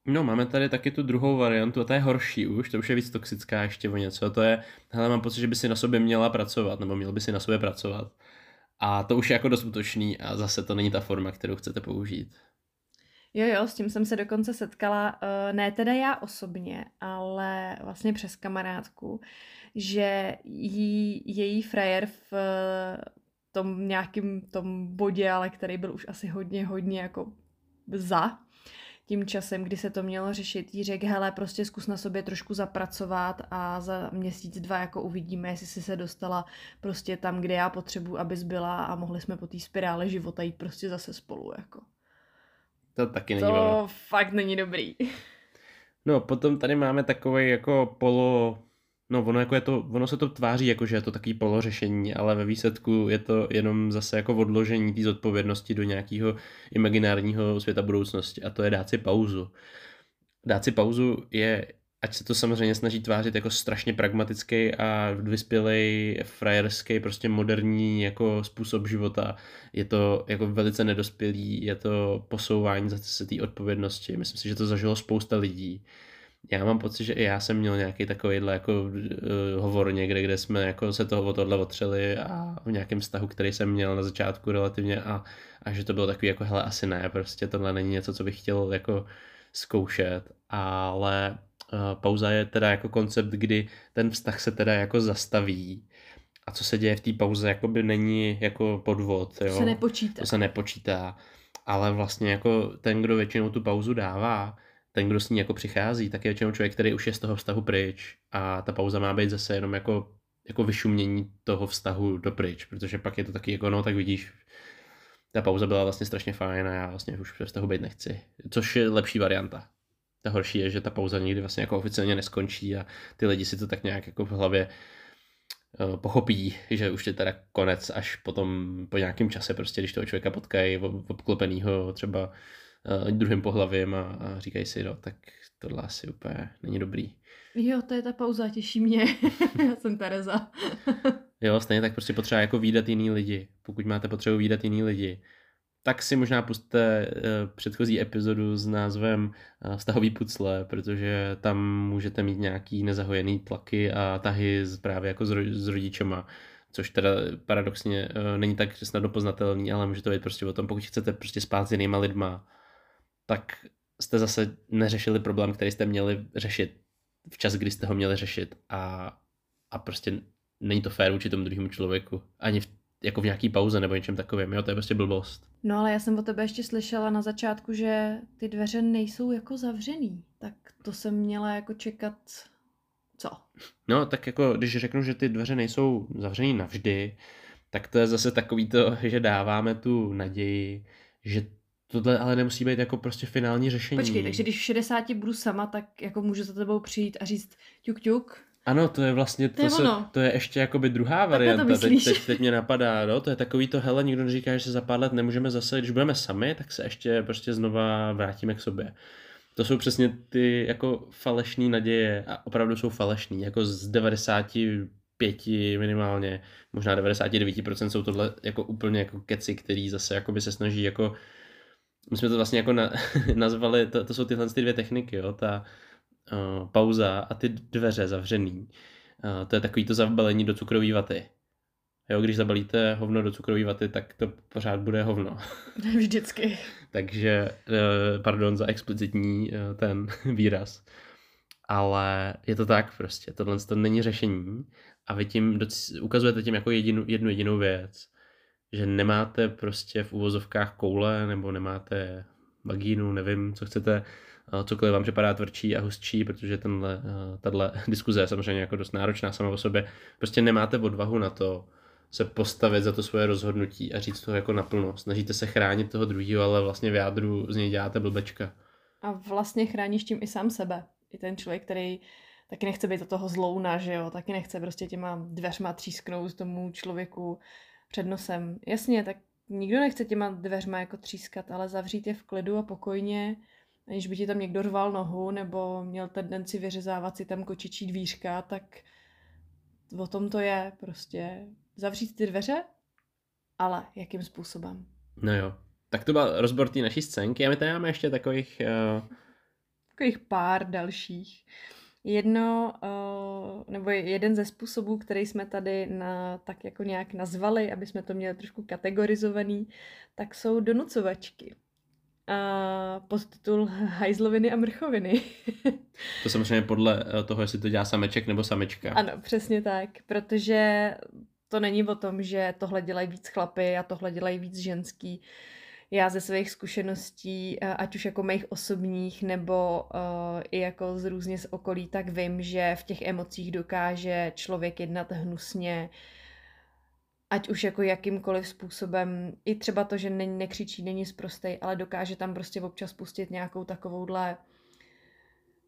No, máme tady taky tu druhou variantu a ta je horší už, to už je víc toxická ještě o něco. To je, hele, mám pocit, že by si na sobě měla pracovat, nebo měl by si na sobě pracovat. A to už je jako dost útočný a zase to není ta forma, kterou chcete použít. Jo, jo, s tím jsem se dokonce setkala, uh, ne teda já osobně, ale vlastně přes kamarádku, že jí, její frajer v uh, tom nějakým tom bodě, ale který byl už asi hodně, hodně jako za tím časem, kdy se to mělo řešit, jí řekl, hele, prostě zkus na sobě trošku zapracovat a za měsíc, dva jako uvidíme, jestli jsi se dostala prostě tam, kde já potřebuji, abys byla a mohli jsme po té spirále života jít prostě zase spolu, jako. To taky není To ono. fakt není dobrý. No, potom tady máme takový jako polo, no ono, jako je to, ono se to tváří jako, že je to takový polořešení, ale ve výsledku je to jenom zase jako odložení té zodpovědnosti do nějakého imaginárního světa budoucnosti a to je dát si pauzu. Dát si pauzu je ať se to samozřejmě snaží tvářit jako strašně pragmatický a vyspělej, frajerský, prostě moderní jako způsob života. Je to jako velice nedospělý, je to posouvání za se té odpovědnosti. Myslím si, že to zažilo spousta lidí. Já mám pocit, že i já jsem měl nějaký takovýhle jako uh, hovor někde, kde jsme jako se toho o tohle otřeli a v nějakém vztahu, který jsem měl na začátku relativně a, a že to bylo takový jako hele asi ne, prostě tohle není něco, co bych chtěl jako zkoušet, ale pauza je teda jako koncept, kdy ten vztah se teda jako zastaví a co se děje v té pauze, jako by není jako podvod. Jo? To se nepočítá. To se nepočítá. Ale vlastně jako ten, kdo většinou tu pauzu dává, ten, kdo s ní jako přichází, tak je většinou člověk, který už je z toho vztahu pryč a ta pauza má být zase jenom jako, jako vyšumění toho vztahu do pryč, protože pak je to taky jako, no tak vidíš, ta pauza byla vlastně strašně fajn a já vlastně už ve vztahu být nechci, což je lepší varianta. Ta horší je, že ta pauza nikdy vlastně jako oficiálně neskončí a ty lidi si to tak nějak jako v hlavě uh, pochopí, že už je teda konec až potom po nějakém čase prostě, když toho člověka potkají obklopenýho třeba uh, druhým pohlavím a, a říkají si, no tak tohle asi úplně není dobrý. Jo, to je ta pauza, těší mě. Já jsem Tereza. jo, stejně tak prostě potřeba jako výdat jiný lidi. Pokud máte potřebu výdat jiný lidi, tak si možná puste uh, předchozí epizodu s názvem uh, Vztahový pucle, protože tam můžete mít nějaký nezahojený tlaky a tahy z, právě jako s, ro- s rodičema, což teda paradoxně uh, není tak snadno poznatelný, ale může to být prostě o tom, pokud chcete prostě spát s jinýma lidma, tak jste zase neřešili problém, který jste měli řešit v čas, kdy jste ho měli řešit a, a prostě není to fér vůči tomu druhému člověku. Ani v jako v nějaký pauze nebo něčem takovým, jo, to je prostě blbost. No ale já jsem o tebe ještě slyšela na začátku, že ty dveře nejsou jako zavřený, tak to jsem měla jako čekat, co? No, tak jako, když řeknu, že ty dveře nejsou zavřený navždy, tak to je zase takový to, že dáváme tu naději, že tohle ale nemusí být jako prostě finální řešení. Počkej, takže když v 60 budu sama, tak jako můžu za tebou přijít a říct ťuk ťuk, ano, to je vlastně, to, to, je, se, to je ještě jakoby druhá varianta, teď, teď, teď mě napadá, no, to je takový to, hele, nikdo neříká, že se za pár let nemůžeme zase, když budeme sami, tak se ještě prostě znova vrátíme k sobě. To jsou přesně ty jako falešné naděje a opravdu jsou falešní, jako z 95 minimálně, možná 99% jsou tohle jako úplně jako keci, který zase jako by se snaží jako, my jsme to vlastně jako na, nazvali, to, to jsou tyhle ty dvě techniky, jo, ta uh, pauza a ty dveře zavřený. Uh, to je takový to zabalení do cukrové vaty. Jo, když zabalíte hovno do cukrové vaty, tak to pořád bude hovno. Vždycky. Takže, uh, pardon za explicitní ten výraz. ale je to tak prostě, tohle to není řešení a vy tím ukazujete tím jako jedinu, jednu jedinou věc, že nemáte prostě v uvozovkách koule nebo nemáte vagínu, nevím, co chcete, cokoliv vám připadá tvrdší a hustší, protože tenhle, tahle diskuze je samozřejmě jako dost náročná sama o sobě. Prostě nemáte odvahu na to se postavit za to svoje rozhodnutí a říct to jako naplno. Snažíte se chránit toho druhého, ale vlastně v jádru z něj děláte blbečka. A vlastně chráníš tím i sám sebe. I ten člověk, který taky nechce být do toho zlouna, že jo, taky nechce prostě těma dveřma třísknout tomu člověku před nosem. Jasně, tak nikdo nechce těma dveřma jako třískat, ale zavřít je v klidu a pokojně, aniž by ti tam někdo rval nohu nebo měl tendenci vyřezávat si tam kočičí dvířka, tak o tom to je prostě zavřít ty dveře, ale jakým způsobem. No jo. Tak to byl rozbor té naší scénky a my tady máme ještě takových... Uh... Takových pár dalších. Jedno, uh, nebo jeden ze způsobů, který jsme tady na, tak jako nějak nazvali, aby jsme to měli trošku kategorizovaný, tak jsou donucovačky. A podtitul Hajzloviny a mrchoviny. to samozřejmě podle eh, toho, jestli to dělá sameček nebo samička. Ano, přesně tak, protože to není o tom, že tohle dělají víc chlapy a tohle dělají víc ženský. Já ze svých zkušeností, eh, ať už jako mých osobních, nebo uh, i jako z různě z okolí, tak vím, že v těch emocích dokáže člověk jednat hnusně, ať už jako jakýmkoliv způsobem, i třeba to, že ne, nekřičí, není zprostej, ale dokáže tam prostě občas pustit nějakou takovouhle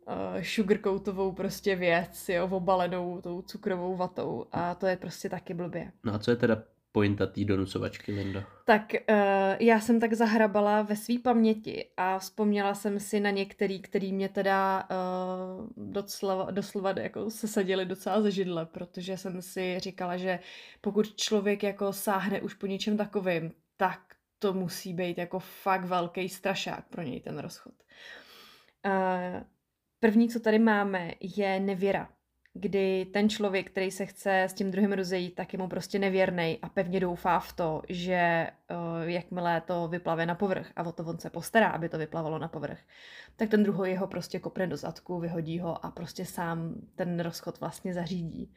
uh, sugarcoatovou prostě věc, jo, obalenou tou cukrovou vatou a to je prostě taky blbě. No a co je teda pointa té donucovačky, Linda? Tak uh, já jsem tak zahrabala ve své paměti a vzpomněla jsem si na některý, který mě teda uh, doslova, doslova jako sesadili docela ze židle, protože jsem si říkala, že pokud člověk jako sáhne už po něčem takovým, tak to musí být jako fakt velký strašák pro něj ten rozchod. Uh, První, co tady máme, je nevěra, kdy ten člověk, který se chce s tím druhým rozejít, tak je mu prostě nevěrný a pevně doufá v to, že uh, jakmile to vyplave na povrch a o to on se postará, aby to vyplavalo na povrch, tak ten druhý jeho prostě kopne do zadku, vyhodí ho a prostě sám ten rozchod vlastně zařídí.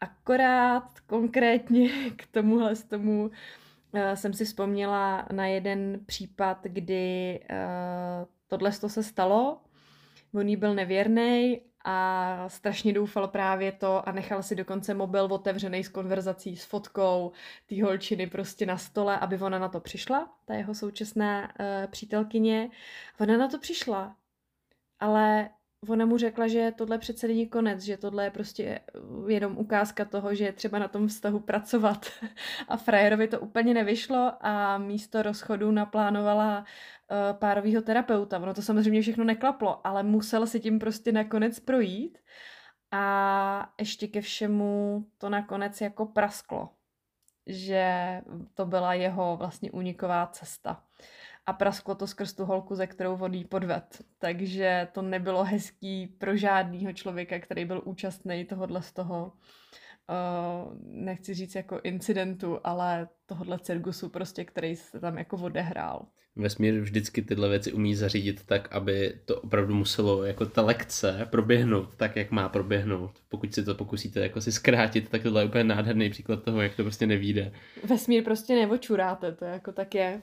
Akorát konkrétně k tomuhle z tomu uh, jsem si vzpomněla na jeden případ, kdy uh, tohle se stalo on jí byl nevěrný a strašně doufal právě to a nechal si dokonce mobil otevřený s konverzací s fotkou té holčiny prostě na stole, aby ona na to přišla, ta jeho současná uh, přítelkyně. Ona na to přišla, ale ona mu řekla, že tohle přece není konec, že tohle je prostě jenom ukázka toho, že je třeba na tom vztahu pracovat. A frajerovi to úplně nevyšlo a místo rozchodu naplánovala uh, párovýho terapeuta. Ono to samozřejmě všechno neklaplo, ale musel si tím prostě nakonec projít. A ještě ke všemu to nakonec jako prasklo, že to byla jeho vlastně uniková cesta a prasklo to skrz tu holku, ze kterou vodí podved. Takže to nebylo hezký pro žádného člověka, který byl účastný tohohle z toho, uh, nechci říct jako incidentu, ale tohohle cirkusu prostě, který se tam jako odehrál. Vesmír vždycky tyhle věci umí zařídit tak, aby to opravdu muselo jako ta lekce proběhnout tak, jak má proběhnout. Pokud si to pokusíte jako si zkrátit, tak tohle je úplně nádherný příklad toho, jak to prostě nevíde. Vesmír prostě neočuráte, to jako tak je.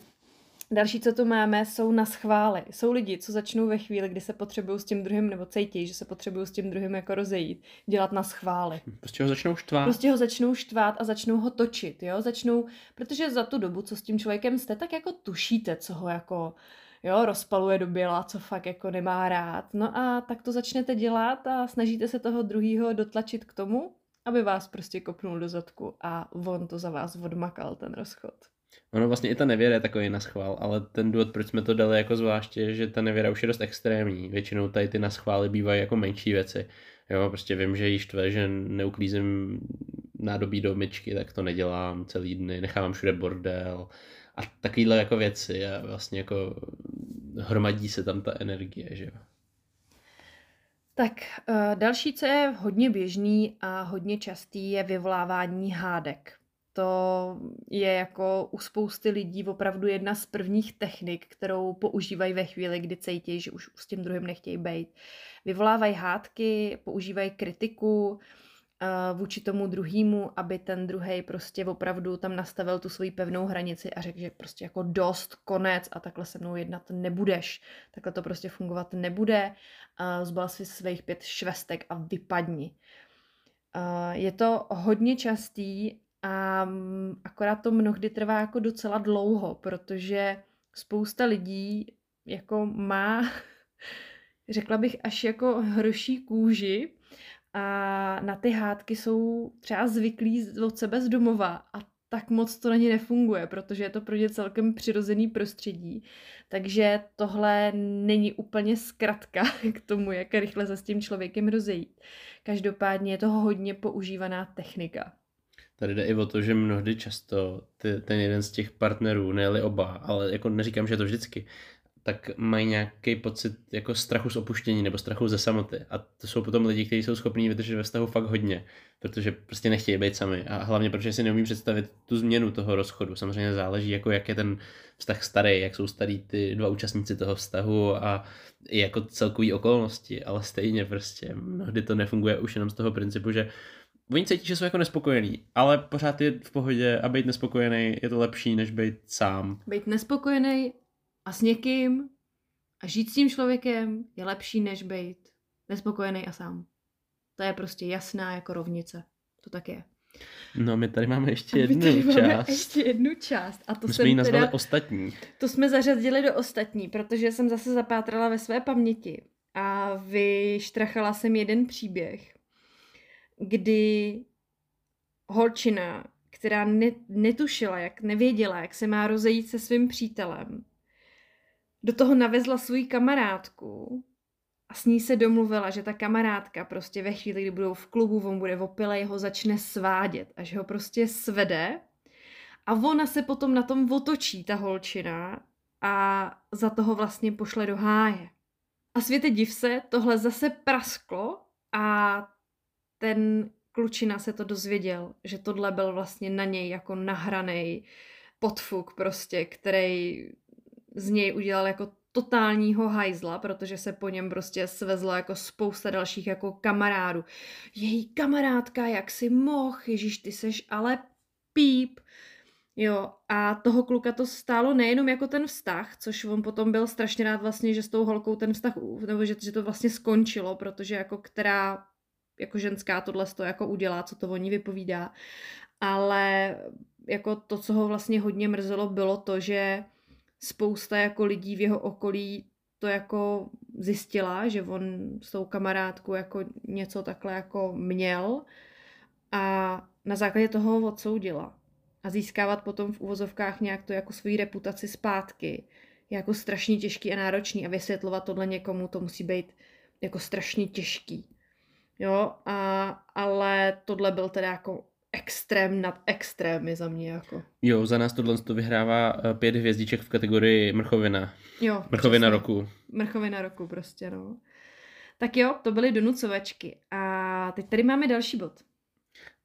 Další, co tu máme, jsou na schvály. Jsou lidi, co začnou ve chvíli, kdy se potřebují s tím druhým, nebo cítí, že se potřebují s tím druhým jako rozejít, dělat na schvály. Prostě ho začnou štvát. Prostě ho začnou štvát a začnou ho točit, jo? Začnou, protože za tu dobu, co s tím člověkem jste, tak jako tušíte, co ho jako jo, rozpaluje do běla, co fakt jako nemá rád. No a tak to začnete dělat a snažíte se toho druhého dotlačit k tomu, aby vás prostě kopnul do zadku a on to za vás odmakal, ten rozchod. Ono vlastně i ta nevěra je takový naschvál, ale ten důvod, proč jsme to dali jako zvláště, že ta nevěra už je dost extrémní. Většinou tady ty naschvály bývají jako menší věci. Jo, prostě vím, že jí štve, že neuklízím nádobí do myčky, tak to nedělám celý dny, nechávám všude bordel a takovýhle jako věci a vlastně jako hromadí se tam ta energie, že jo. Tak uh, další, co je hodně běžný a hodně častý, je vyvolávání hádek. To je jako u spousty lidí opravdu jedna z prvních technik, kterou používají ve chvíli, kdy cítí, že už s tím druhým nechtějí být. Vyvolávají hádky, používají kritiku, vůči tomu druhému, aby ten druhý prostě opravdu tam nastavil tu svoji pevnou hranici a řekl, že prostě jako dost, konec a takhle se mnou jednat nebudeš. Takhle to prostě fungovat nebude. Zbal si svých pět švestek a vypadni. Je to hodně častý a mm, akorát to mnohdy trvá jako docela dlouho, protože spousta lidí jako má, řekla bych, až jako hroší kůži, a na ty hádky jsou třeba zvyklí od sebe z domova a tak moc to na ně nefunguje, protože je to pro ně celkem přirozený prostředí. Takže tohle není úplně zkratka k tomu, jak rychle se s tím člověkem rozejít. Každopádně je to hodně používaná technika. Tady jde i o to, že mnohdy často ty, ten jeden z těch partnerů, ne oba, ale jako neříkám, že je to vždycky, tak mají nějaký pocit jako strachu z opuštění nebo strachu ze samoty. A to jsou potom lidi, kteří jsou schopní vydržet ve vztahu fakt hodně, protože prostě nechtějí být sami. A hlavně protože si neumí představit tu změnu toho rozchodu. Samozřejmě záleží, jako jak je ten vztah starý, jak jsou starý ty dva účastníci toho vztahu a i jako celkový okolnosti, ale stejně prostě mnohdy to nefunguje už jenom z toho principu, že oni cítí, že jsou jako nespokojení, ale pořád je v pohodě a být nespokojený je to lepší, než být sám. Být nespokojený a s někým a žít s tím člověkem je lepší, než být nespokojený a sám. To je prostě jasná jako rovnice. To tak je. No, my tady máme ještě jednu tady část. Máme ještě jednu část. A to my jsme ji nazvali teda, ostatní. To jsme zařadili do ostatní, protože jsem zase zapátrala ve své paměti a vyštrachala jsem jeden příběh, kdy holčina, která ne, netušila, jak nevěděla, jak se má rozejít se svým přítelem, do toho navezla svou kamarádku a s ní se domluvila, že ta kamarádka prostě ve chvíli, kdy budou v klubu, on bude opile, jeho začne svádět a že ho prostě svede a ona se potom na tom otočí, ta holčina, a za toho vlastně pošle do háje. A světe div se, tohle zase prasklo a ten klučina se to dozvěděl, že tohle byl vlastně na něj jako nahraný podfuk prostě, který z něj udělal jako totálního hajzla, protože se po něm prostě svezlo jako spousta dalších jako kamarádů. Její kamarádka, jak si moh, ježíš, ty seš ale píp. Jo, a toho kluka to stálo nejenom jako ten vztah, což on potom byl strašně rád vlastně, že s tou holkou ten vztah, nebo že, že to vlastně skončilo, protože jako která jako ženská tohle to jako udělá, co to o ní vypovídá. Ale jako to, co ho vlastně hodně mrzelo, bylo to, že spousta jako lidí v jeho okolí to jako zjistila, že on s tou kamarádkou jako něco takhle jako měl a na základě toho ho odsoudila. A získávat potom v uvozovkách nějak to jako svoji reputaci zpátky je jako strašně těžký a náročný a vysvětlovat tohle někomu to musí být jako strašně těžký. Jo, a, ale tohle byl teda jako extrém nad extrémy za mě jako. Jo, za nás tohle to vyhrává eh, pět hvězdiček v kategorii mrchovina. Jo. Mrchovina přesně. roku. Mrchovina roku prostě, no. Tak jo, to byly donucovačky. A teď tady máme další bod.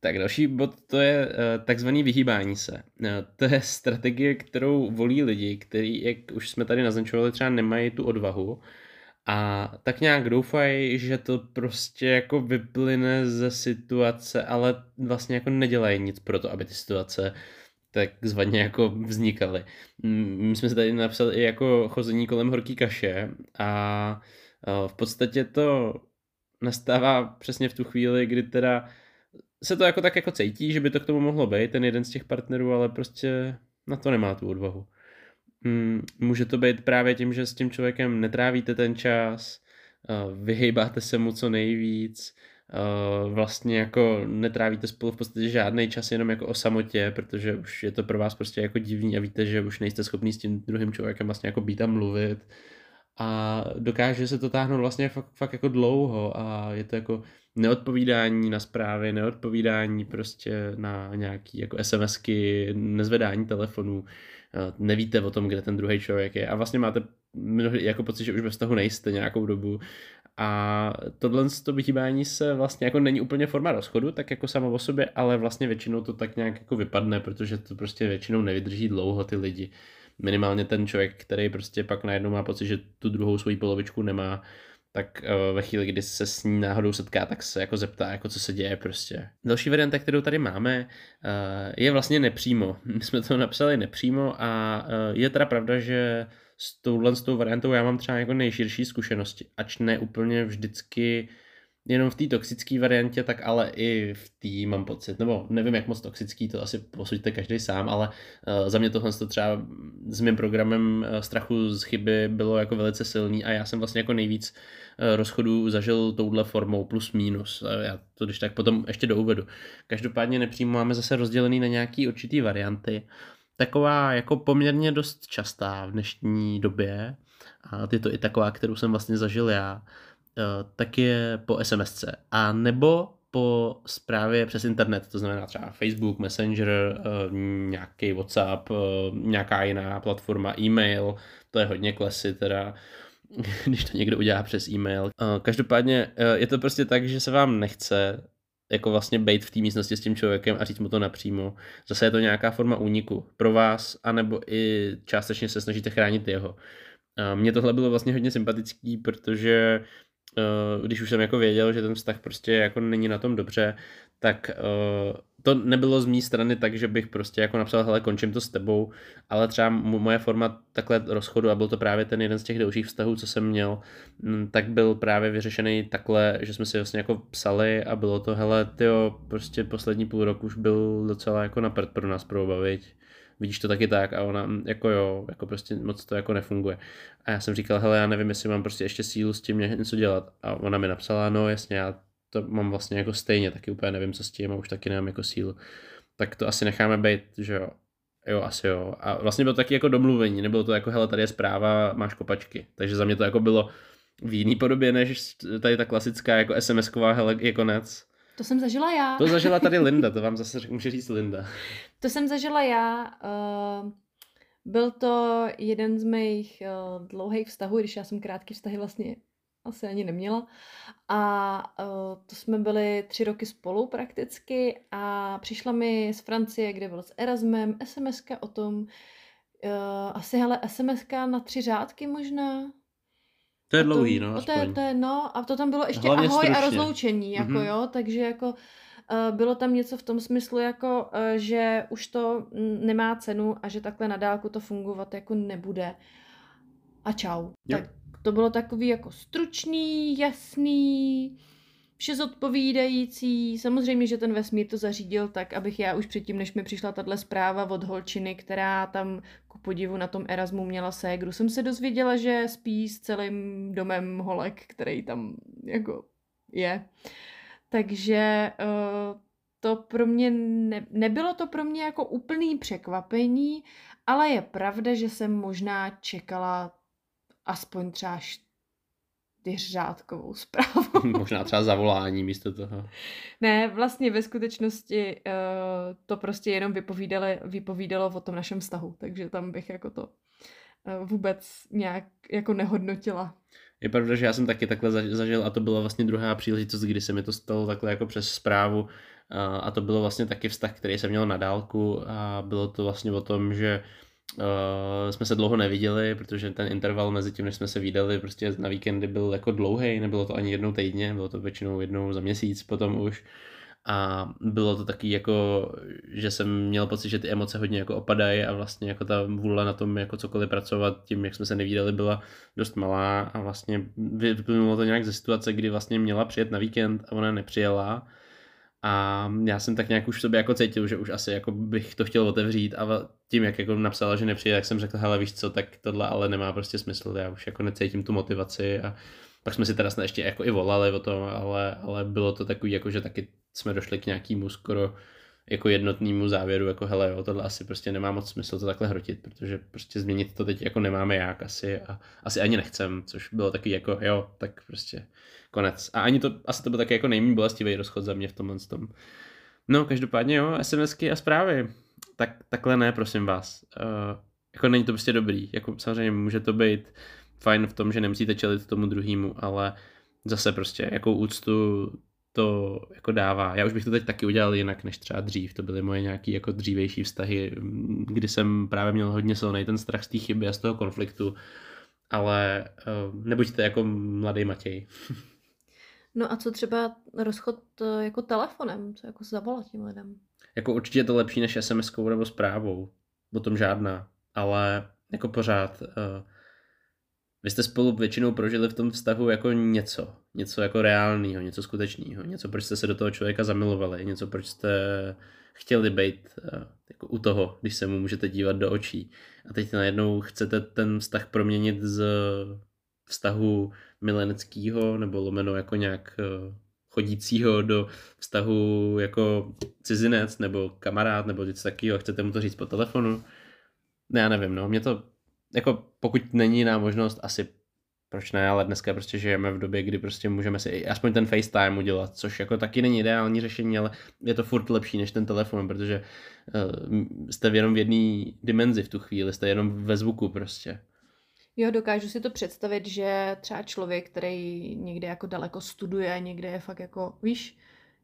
Tak další bod to je uh, takzvaný vyhýbání se. Uh, to je strategie, kterou volí lidi, kteří, jak už jsme tady naznačovali, třeba nemají tu odvahu a tak nějak doufají, že to prostě jako vyplyne ze situace, ale vlastně jako nedělají nic pro to, aby ty situace takzvaně jako vznikaly. My jsme se tady napsali i jako chození kolem horký kaše a v podstatě to nastává přesně v tu chvíli, kdy teda se to jako tak jako cítí, že by to k tomu mohlo být, ten jeden z těch partnerů, ale prostě na to nemá tu odvahu. Hmm, může to být právě tím, že s tím člověkem netrávíte ten čas, uh, vyhejbáte se mu co nejvíc, uh, vlastně jako netrávíte spolu v podstatě žádný čas jenom jako o samotě, protože už je to pro vás prostě jako divný a víte, že už nejste schopný s tím druhým člověkem vlastně jako být a mluvit. A dokáže se to táhnout vlastně fakt, fakt jako dlouho a je to jako neodpovídání na zprávy, neodpovídání prostě na nějaký jako SMSky, nezvedání telefonů, Eh, nevíte o tom, kde ten druhý člověk je a vlastně máte mnohdy jako pocit, že už ve vztahu nejste nějakou dobu A tohle to vyhýbání se vlastně jako není úplně forma rozchodu, tak jako samo o sobě, ale vlastně většinou to tak nějak jako vypadne, protože to prostě většinou nevydrží dlouho ty lidi. Minimálně ten člověk, který prostě pak najednou má pocit, že tu druhou svoji polovičku nemá, tak uh, ve chvíli, kdy se s ní náhodou setká, tak se jako zeptá, jako co se děje prostě. Další varianta, kterou tady máme, uh, je vlastně nepřímo. My jsme to napsali nepřímo a uh, je teda pravda, že s touhle s tou variantou já mám třeba jako nejširší zkušenosti, ač ne úplně vždycky jenom v té toxické variantě, tak ale i v té mám pocit, nebo nevím, jak moc toxický, to asi posuďte každý sám, ale uh, za mě tohle to třeba s mým programem uh, strachu z chyby bylo jako velice silný a já jsem vlastně jako nejvíc uh, rozchodů zažil touhle formou plus minus. Já to když tak potom ještě douvedu. Každopádně nepřímo máme zase rozdělený na nějaký určitý varianty. Taková jako poměrně dost častá v dnešní době, a je to i taková, kterou jsem vlastně zažil já, Eh, tak je po SMSC. A nebo po zprávě přes internet, to znamená třeba Facebook, Messenger, eh, nějaký WhatsApp, eh, nějaká jiná platforma, e-mail, to je hodně klesy teda, když to někdo udělá přes e-mail. Každopádně je to prostě tak, že se vám nechce jako vlastně být v té místnosti s tím člověkem a říct mu to napřímo. Zase je to nějaká forma úniku pro vás, anebo i částečně se snažíte chránit jeho. Mně tohle bylo vlastně hodně sympatický, protože když už jsem jako věděl, že ten vztah prostě jako není na tom dobře, tak uh, to nebylo z mé strany tak, že bych prostě jako napsal, hele, končím to s tebou, ale třeba moje forma takhle rozchodu, a byl to právě ten jeden z těch dalších vztahů, co jsem měl, mm, tak byl právě vyřešený takhle, že jsme si vlastně jako psali a bylo to, hele, tyjo, prostě poslední půl rok už byl docela jako napřed pro nás pro oba, vidíš to taky tak a ona mm, jako jo, jako prostě moc to jako nefunguje. A já jsem říkal, hele, já nevím, jestli mám prostě ještě sílu s tím něco dělat. A ona mi napsala, no jasně, já to mám vlastně jako stejně, taky úplně nevím, co s tím a už taky nemám jako sílu. Tak to asi necháme být, že jo. Jo, asi jo. A vlastně bylo taky jako domluvení, nebylo to jako, hele, tady je zpráva, máš kopačky. Takže za mě to jako bylo v jiný podobě, než tady ta klasická jako SMS-ková, hele, je konec. To jsem zažila já. To zažila tady Linda, to vám zase může říct Linda. To jsem zažila já. Uh, byl to jeden z mých uh, dlouhých vztahů, když já jsem krátký vztahy vlastně asi ani neměla. A uh, to jsme byli tři roky spolu prakticky a přišla mi z Francie, kde byl s Erasmem, sms o tom, uh, asi hele, sms na tři řádky možná, to je dlouhý, no. To je, to je, no, a to tam bylo ještě Hlavně ahoj stručně. a rozloučení, jako mm-hmm. jo, takže jako uh, bylo tam něco v tom smyslu, jako, uh, že už to nemá cenu a že takhle na dálku to fungovat jako nebude. A čau. Jo. Tak to bylo takový jako stručný, jasný, vše zodpovídající. Samozřejmě, že ten vesmír to zařídil tak, abych já už předtím, než mi přišla tahle zpráva od holčiny, která tam ku podivu na tom Erasmu měla ségru, jsem se dozvěděla, že spí s celým domem holek, který tam jako je. Takže uh, to pro mě ne, nebylo to pro mě jako úplný překvapení, ale je pravda, že jsem možná čekala aspoň třeba čtyřřádkovou zprávu. Možná třeba zavolání místo toho. Ne, vlastně ve skutečnosti uh, to prostě jenom vypovídalo, vypovídalo o tom našem vztahu, takže tam bych jako to uh, vůbec nějak jako nehodnotila. Je pravda, že já jsem taky takhle zažil a to byla vlastně druhá příležitost, kdy se mi to stalo takhle jako přes zprávu a to bylo vlastně taky vztah, který jsem měl na dálku a bylo to vlastně o tom, že Uh, jsme se dlouho neviděli, protože ten interval mezi tím, než jsme se viděli, prostě na víkendy byl jako dlouhý, nebylo to ani jednou týdně, bylo to většinou jednou za měsíc potom už. A bylo to taky jako, že jsem měl pocit, že ty emoce hodně jako opadají a vlastně jako ta vůle na tom jako cokoliv pracovat tím, jak jsme se nevídali, byla dost malá a vlastně vyplynulo to nějak ze situace, kdy vlastně měla přijet na víkend a ona nepřijela a já jsem tak nějak už v sobě jako cítil, že už asi jako bych to chtěl otevřít a tím, jak jako napsala, že nepřijde, tak jsem řekl, hele víš co, tak tohle ale nemá prostě smysl, já už jako necítím tu motivaci a pak jsme si teda ještě jako i volali o tom, ale, ale bylo to takový, jako že taky jsme došli k nějakému skoro jako jednotnému závěru, jako hele jo, tohle asi prostě nemá moc smysl to takhle hrotit, protože prostě změnit to teď jako nemáme jak asi a asi ani nechcem, což bylo taky jako jo, tak prostě konec. A ani to, asi to byl taky jako nejméně bolestivý rozchod za mě v tomhle tom. No, každopádně jo, SMSky a zprávy. Tak, takhle ne, prosím vás. Uh, jako není to prostě dobrý. Jako samozřejmě může to být fajn v tom, že nemusíte čelit tomu druhému, ale zase prostě jakou úctu to jako dává. Já už bych to teď taky udělal jinak než třeba dřív. To byly moje nějaké jako dřívější vztahy, kdy jsem právě měl hodně silný ten strach z té chyby a z toho konfliktu. Ale uh, nebuďte jako mladý Matěj. No a co třeba rozchod eh, jako telefonem, co jako zavolat tím lidem? Jako určitě je to lepší než sms nebo zprávou. O tom žádná. Ale jako pořád, uh, vy jste spolu většinou prožili v tom vztahu jako něco. Něco jako reálného, něco skutečného. Něco, proč jste se do toho člověka zamilovali. Něco, proč jste chtěli být uh, jako u toho, když se mu můžete dívat do očí. A teď najednou chcete ten vztah proměnit z vztahu mileneckého nebo lomeno jako nějak uh, chodícího do vztahu jako cizinec nebo kamarád nebo něco takového, chcete mu to říct po telefonu. Ne, já nevím, no, mě to, jako pokud není jiná možnost, asi proč ne, ale dneska prostě žijeme v době, kdy prostě můžeme si aspoň ten FaceTime udělat, což jako taky není ideální řešení, ale je to furt lepší než ten telefon, protože uh, jste jenom v jedné dimenzi v tu chvíli, jste jenom ve zvuku prostě. Jo, dokážu si to představit, že třeba člověk, který někde jako daleko studuje, někde je fakt jako, víš,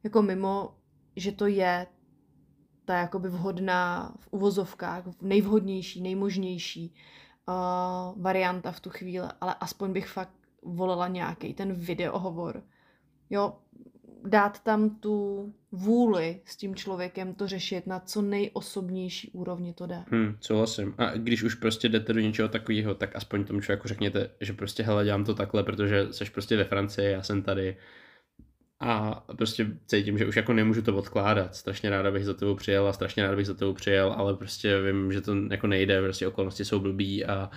jako mimo, že to je ta jakoby vhodná v uvozovkách, nejvhodnější, nejmožnější uh, varianta v tu chvíli, ale aspoň bych fakt volila nějaký ten videohovor. Jo, dát tam tu vůli s tím člověkem to řešit na co nejosobnější úrovni to jde. Hmm, souhlasím. A když už prostě jdete do něčeho takového, tak aspoň tomu člověku řekněte, že prostě hele, dělám to takhle, protože jsi prostě ve Francii, já jsem tady a prostě cítím, že už jako nemůžu to odkládat. Strašně ráda bych za tebou přijel a strašně ráda bych za tebou přijel, ale prostě vím, že to jako nejde, prostě okolnosti jsou blbý a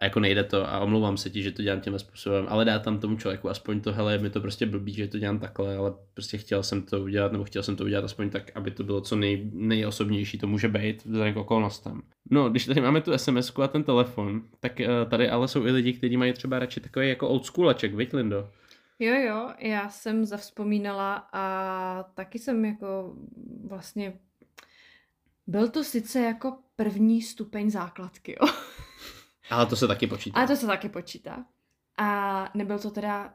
a jako nejde to a omlouvám se ti, že to dělám tímhle způsobem, ale dá tam tomu člověku aspoň to, hele, mi to prostě blbý, že to dělám takhle, ale prostě chtěl jsem to udělat, nebo chtěl jsem to udělat aspoň tak, aby to bylo co nej, nejosobnější to může být vzhledem k okolnostem. No, když tady máme tu SMS a ten telefon, tak uh, tady ale jsou i lidi, kteří mají třeba radši takový jako old schoolaček, viď Lindo? Jo, jo, já jsem zavzpomínala a taky jsem jako vlastně byl to sice jako první stupeň základky, jo. Ale to se taky počítá. Ale to se taky počítá. A nebyl to teda,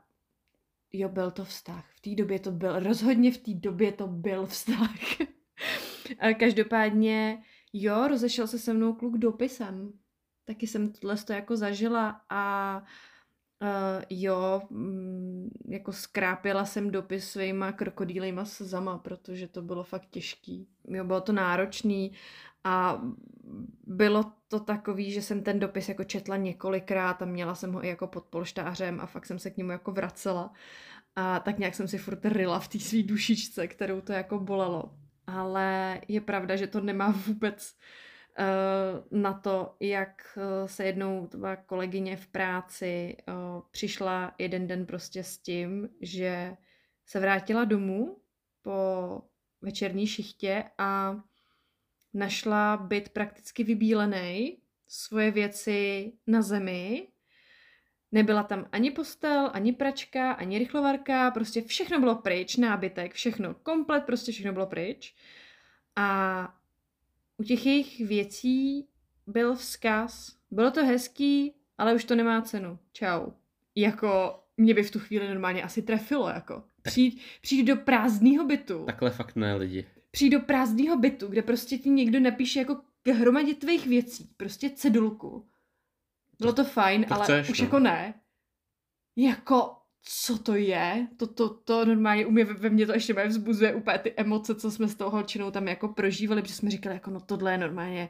jo, byl to vztah. V té době to byl, rozhodně v té době to byl vztah. a každopádně, jo, rozešel se se mnou kluk dopisem. Taky jsem tohle to jako zažila a uh, jo, mm, jako skrápila jsem dopis svýma krokodýlejma slzama, protože to bylo fakt těžký. Jo, bylo to náročný a bylo to takový, že jsem ten dopis jako četla několikrát a měla jsem ho i jako pod polštářem a fakt jsem se k němu jako vracela. A tak nějak jsem si furt ryla v té své dušičce, kterou to jako bolelo. Ale je pravda, že to nemá vůbec uh, na to, jak eh, se jednou tvá kolegyně v práci uh, přišla jeden den prostě s tím, že se vrátila domů po večerní šichtě a našla byt prakticky vybílený, svoje věci na zemi, nebyla tam ani postel, ani pračka, ani rychlovarka, prostě všechno bylo pryč, nábytek, všechno, komplet, prostě všechno bylo pryč. A u těch jejich věcí byl vzkaz, bylo to hezký, ale už to nemá cenu. Čau. Jako mě by v tu chvíli normálně asi trefilo, jako. Přijít, přijít do prázdného bytu. Takhle fakt ne lidi přijít do prázdného bytu, kde prostě ti někdo napíše jako k hromadě tvých věcí, prostě cedulku. Bylo to fajn, to ale chceš, už no. jako ne. Jako, co to je? To, to, to normálně u mě, ve mně to ještě vzbuzuje úplně ty emoce, co jsme s tou holčinou tam jako prožívali, protože jsme říkali jako no tohle je normálně,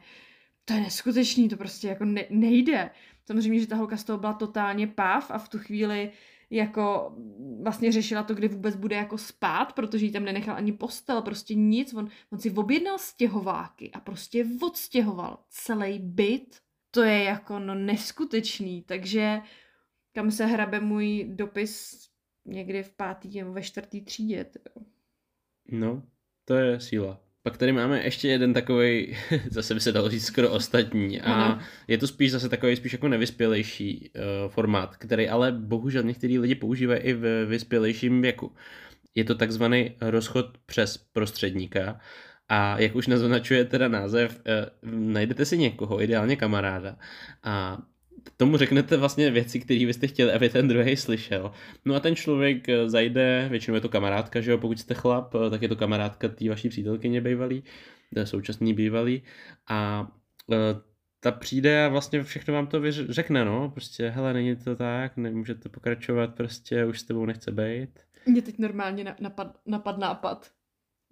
to je neskutečný, to prostě jako ne, nejde. Samozřejmě, že ta holka z toho byla totálně pav a v tu chvíli jako vlastně řešila to, kdy vůbec bude jako spát, protože jí tam nenechal ani postel, prostě nic. On, on si objednal stěhováky a prostě odstěhoval celý byt. To je jako no neskutečný, takže kam se hrabe můj dopis někdy v pátý nebo ve čtvrtý třídě. No, to je síla. Pak tady máme ještě jeden takový, zase by se dalo říct skoro ostatní a Aha. je to spíš zase takový spíš jako nevyspělejší uh, formát, který ale bohužel některý lidi používají i v vyspělejším věku. Je to takzvaný rozchod přes prostředníka a jak už naznačuje teda název, uh, najdete si někoho, ideálně kamaráda a tomu řeknete vlastně věci, které byste chtěli, aby ten druhý slyšel. No a ten člověk eh, zajde, většinou je to kamarádka, že jo, pokud jste chlap, eh, tak je to kamarádka té vaší přítelkyně bývalý, současný bývalý a ta přijde a vlastně všechno vám to řekne, no, prostě, hele, není to tak, nemůžete pokračovat, prostě už s tebou nechce být. Mě teď normálně napad, napad nápad.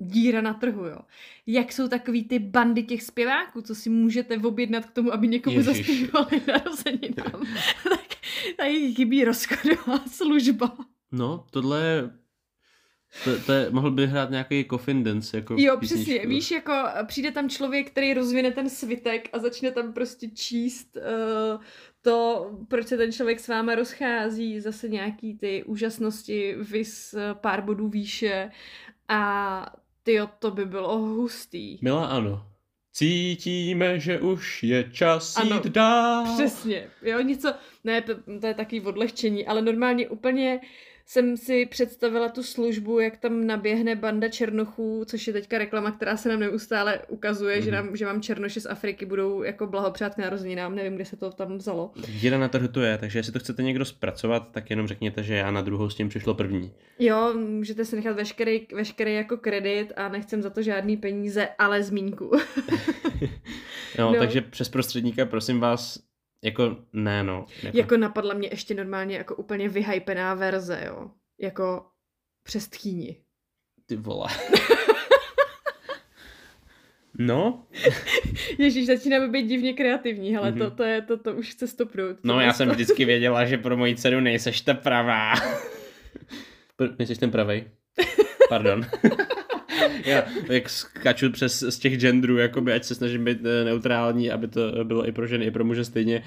Díra na trhu, jo. Jak jsou takový ty bandy těch zpěváků, co si můžete objednat k tomu, aby někomu zaspívali narozeninám. tak tady chybí rozchodová služba. No, tohle je to, to je, mohl by hrát nějaký coffin dance. Jako jo, písničku. přesně. Víš, jako přijde tam člověk, který rozvine ten svitek a začne tam prostě číst uh, to, proč se ten člověk s váma rozchází, zase nějaký ty úžasnosti, vys eh, pár bodů výše a ty to by bylo hustý. Milá ano. Cítíme, že už je čas ano, jít dál. Přesně. Jo, něco, ne, to, to je takový odlehčení, ale normálně úplně jsem si představila tu službu, jak tam naběhne banda černochů, což je teďka reklama, která se nám neustále ukazuje, mm-hmm. že, mhm. nám, že vám černoši z Afriky budou jako blahopřát k narozeninám, nevím, kde se to tam vzalo. Díra na trhu to je, takže jestli to chcete někdo zpracovat, tak jenom řekněte, že já na druhou s tím přišlo první. Jo, můžete si nechat veškerý, veškerý jako kredit a nechcem za to žádný peníze, ale zmínku. no, no, takže přes prostředníka prosím vás jako ne, no. Jako... jako napadla mě ještě normálně jako úplně vyhypená verze, jo. Jako přes tchýni. Ty vole. no. Ježíš, začínáme být divně kreativní, ale mm-hmm. to, to, je, to, to už chce stopnout. No, já jsem vždycky věděla, že pro moji dceru nejseš ta pravá. Nejseš ten pravej. Pardon. Já jak skaču přes z těch genderů, jakoby, ať se snažím být eh, neutrální, aby to bylo i pro ženy, i pro muže stejně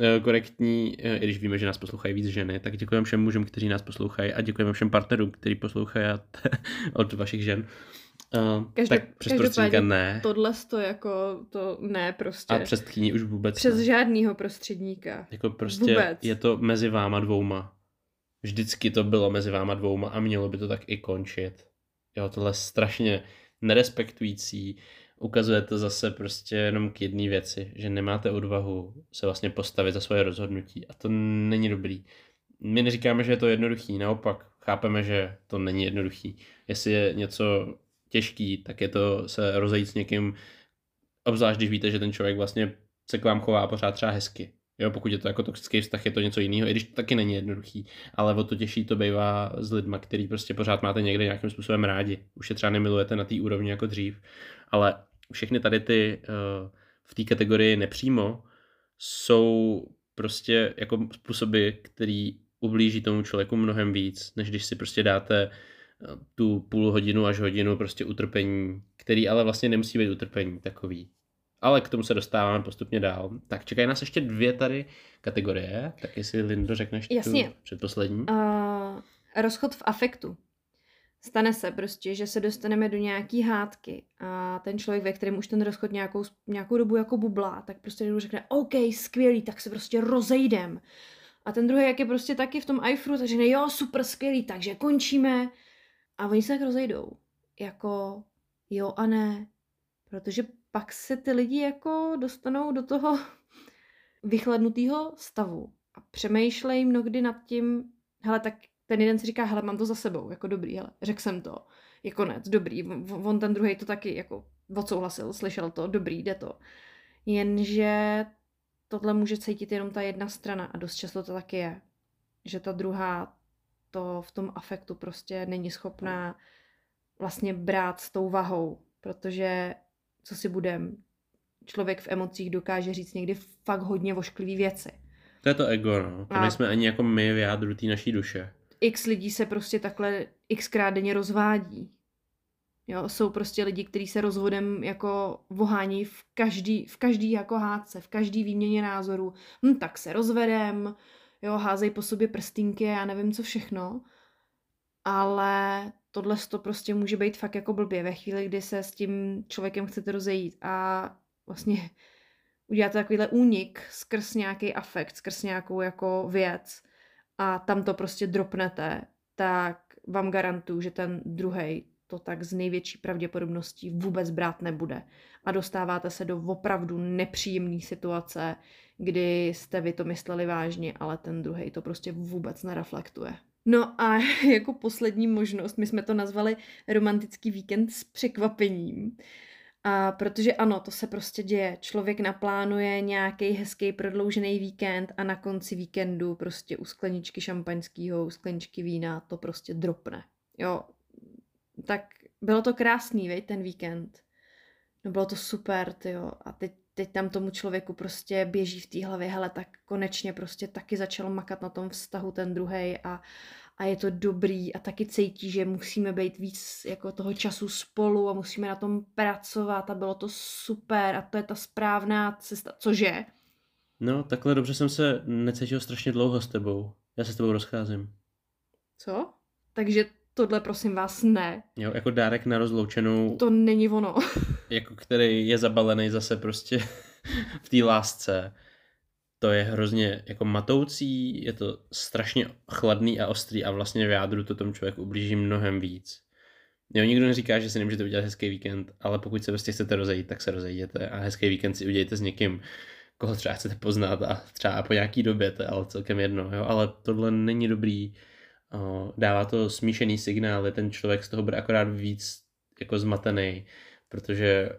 eh, korektní, eh, i když víme, že nás poslouchají víc ženy, tak děkujeme všem mužům, kteří nás poslouchají a děkujeme všem partnerům, kteří poslouchají od vašich žen. Uh, Každop, tak přes prostředníka ne. Tohle to jako, to ne prostě. A přes tchýni už vůbec Přes ne. žádnýho prostředníka. Jako prostě vůbec. je to mezi váma dvouma. Vždycky to bylo mezi váma dvouma a mělo by to tak i končit. Jo, tohle je strašně nerespektující. Ukazuje to zase prostě jenom k jedné věci, že nemáte odvahu se vlastně postavit za svoje rozhodnutí a to není dobrý. My neříkáme, že je to jednoduchý, naopak chápeme, že to není jednoduchý. Jestli je něco těžký, tak je to se rozejít s někým, obzvlášť když víte, že ten člověk vlastně se k vám chová pořád třeba hezky. Jo, pokud je to jako toxický vztah, je to něco jiného, i když to taky není jednoduchý. Ale o to těžší to bývá s lidma, který prostě pořád máte někde nějakým způsobem rádi. Už je třeba nemilujete na té úrovni jako dřív. Ale všechny tady ty uh, v té kategorii nepřímo jsou prostě jako způsoby, který ublíží tomu člověku mnohem víc, než když si prostě dáte eh, tu půl hodinu až hodinu prostě utrpení, který ale vlastně nemusí být utrpení takový ale k tomu se dostáváme postupně dál. Tak čekají nás ještě dvě tady kategorie, tak jestli Lindo řekneš Jasně. tu předposlední. Uh, rozchod v afektu. Stane se prostě, že se dostaneme do nějaký hádky a ten člověk, ve kterém už ten rozchod nějakou, nějakou dobu jako bublá, tak prostě řekne, OK, skvělý, tak se prostě rozejdem. A ten druhý, jak je prostě taky v tom iFru, tak řekne, jo, super, skvělý, takže končíme. A oni se tak rozejdou. Jako jo a ne. Protože pak se ty lidi jako dostanou do toho vychladnutého stavu a přemýšlej mnohdy nad tím, hele, tak ten jeden si říká, hele, mám to za sebou, jako dobrý, hele, řekl jsem to, je konec, dobrý, on ten druhý to taky jako odsouhlasil, slyšel to, dobrý, jde to. Jenže tohle může cítit jenom ta jedna strana a dost často to taky je, že ta druhá to v tom afektu prostě není schopná vlastně brát s tou vahou, protože co si budem, člověk v emocích dokáže říct někdy fakt hodně vošklivý věci. To je to ego, no. To a nejsme ani jako my v jádru té naší duše. X lidí se prostě takhle xkrát denně rozvádí. Jo, jsou prostě lidi, kteří se rozvodem jako vohání v každý, v každý jako hádce, v každý výměně názoru. Hm, tak se rozvedem, jo, házej po sobě prstínky a já nevím co všechno. Ale tohle to prostě může být fakt jako blbě ve chvíli, kdy se s tím člověkem chcete rozejít a vlastně uděláte takovýhle únik skrz nějaký afekt, skrz nějakou jako věc a tam to prostě dropnete, tak vám garantuju, že ten druhý to tak z největší pravděpodobností vůbec brát nebude. A dostáváte se do opravdu nepříjemné situace, kdy jste vy to mysleli vážně, ale ten druhý to prostě vůbec nereflektuje. No a jako poslední možnost, my jsme to nazvali romantický víkend s překvapením. A protože ano, to se prostě děje. Člověk naplánuje nějaký hezký prodloužený víkend a na konci víkendu prostě u skleničky šampaňského, u skleničky vína to prostě dropne. Jo, tak bylo to krásný, vej, ten víkend. No bylo to super, jo. A teď, teď tam tomu člověku prostě běží v té hlavě, hele, tak konečně prostě taky začal makat na tom vztahu ten druhý a, a je to dobrý a taky cítí, že musíme být víc jako toho času spolu a musíme na tom pracovat a bylo to super a to je ta správná cesta, cože? No, takhle dobře jsem se necítil strašně dlouho s tebou. Já se s tebou rozcházím. Co? Takže tohle prosím vás ne. Jo, jako dárek na rozloučenou. To není ono. jako který je zabalený zase prostě v té lásce to je hrozně jako matoucí, je to strašně chladný a ostrý a vlastně v jádru to tomu člověku ublíží mnohem víc. Jo, nikdo neříká, že si nemůžete udělat hezký víkend, ale pokud se prostě chcete rozejít, tak se rozejděte a hezký víkend si udějte s někým, koho třeba chcete poznat a třeba po nějaký době, to je ale celkem jedno, jo, ale tohle není dobrý, dává to smíšený signály, ten člověk z toho bude akorát víc jako zmatený, protože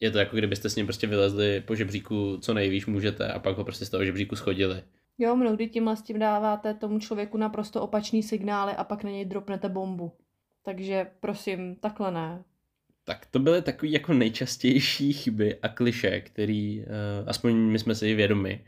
je to jako kdybyste s ním prostě vylezli po žebříku co nejvíc můžete a pak ho prostě z toho žebříku schodili. Jo, mnohdy tím s tím dáváte tomu člověku naprosto opačný signály a pak na něj dropnete bombu. Takže prosím, takhle ne. Tak to byly takové jako nejčastější chyby a kliše, který uh, aspoň my jsme si vědomi.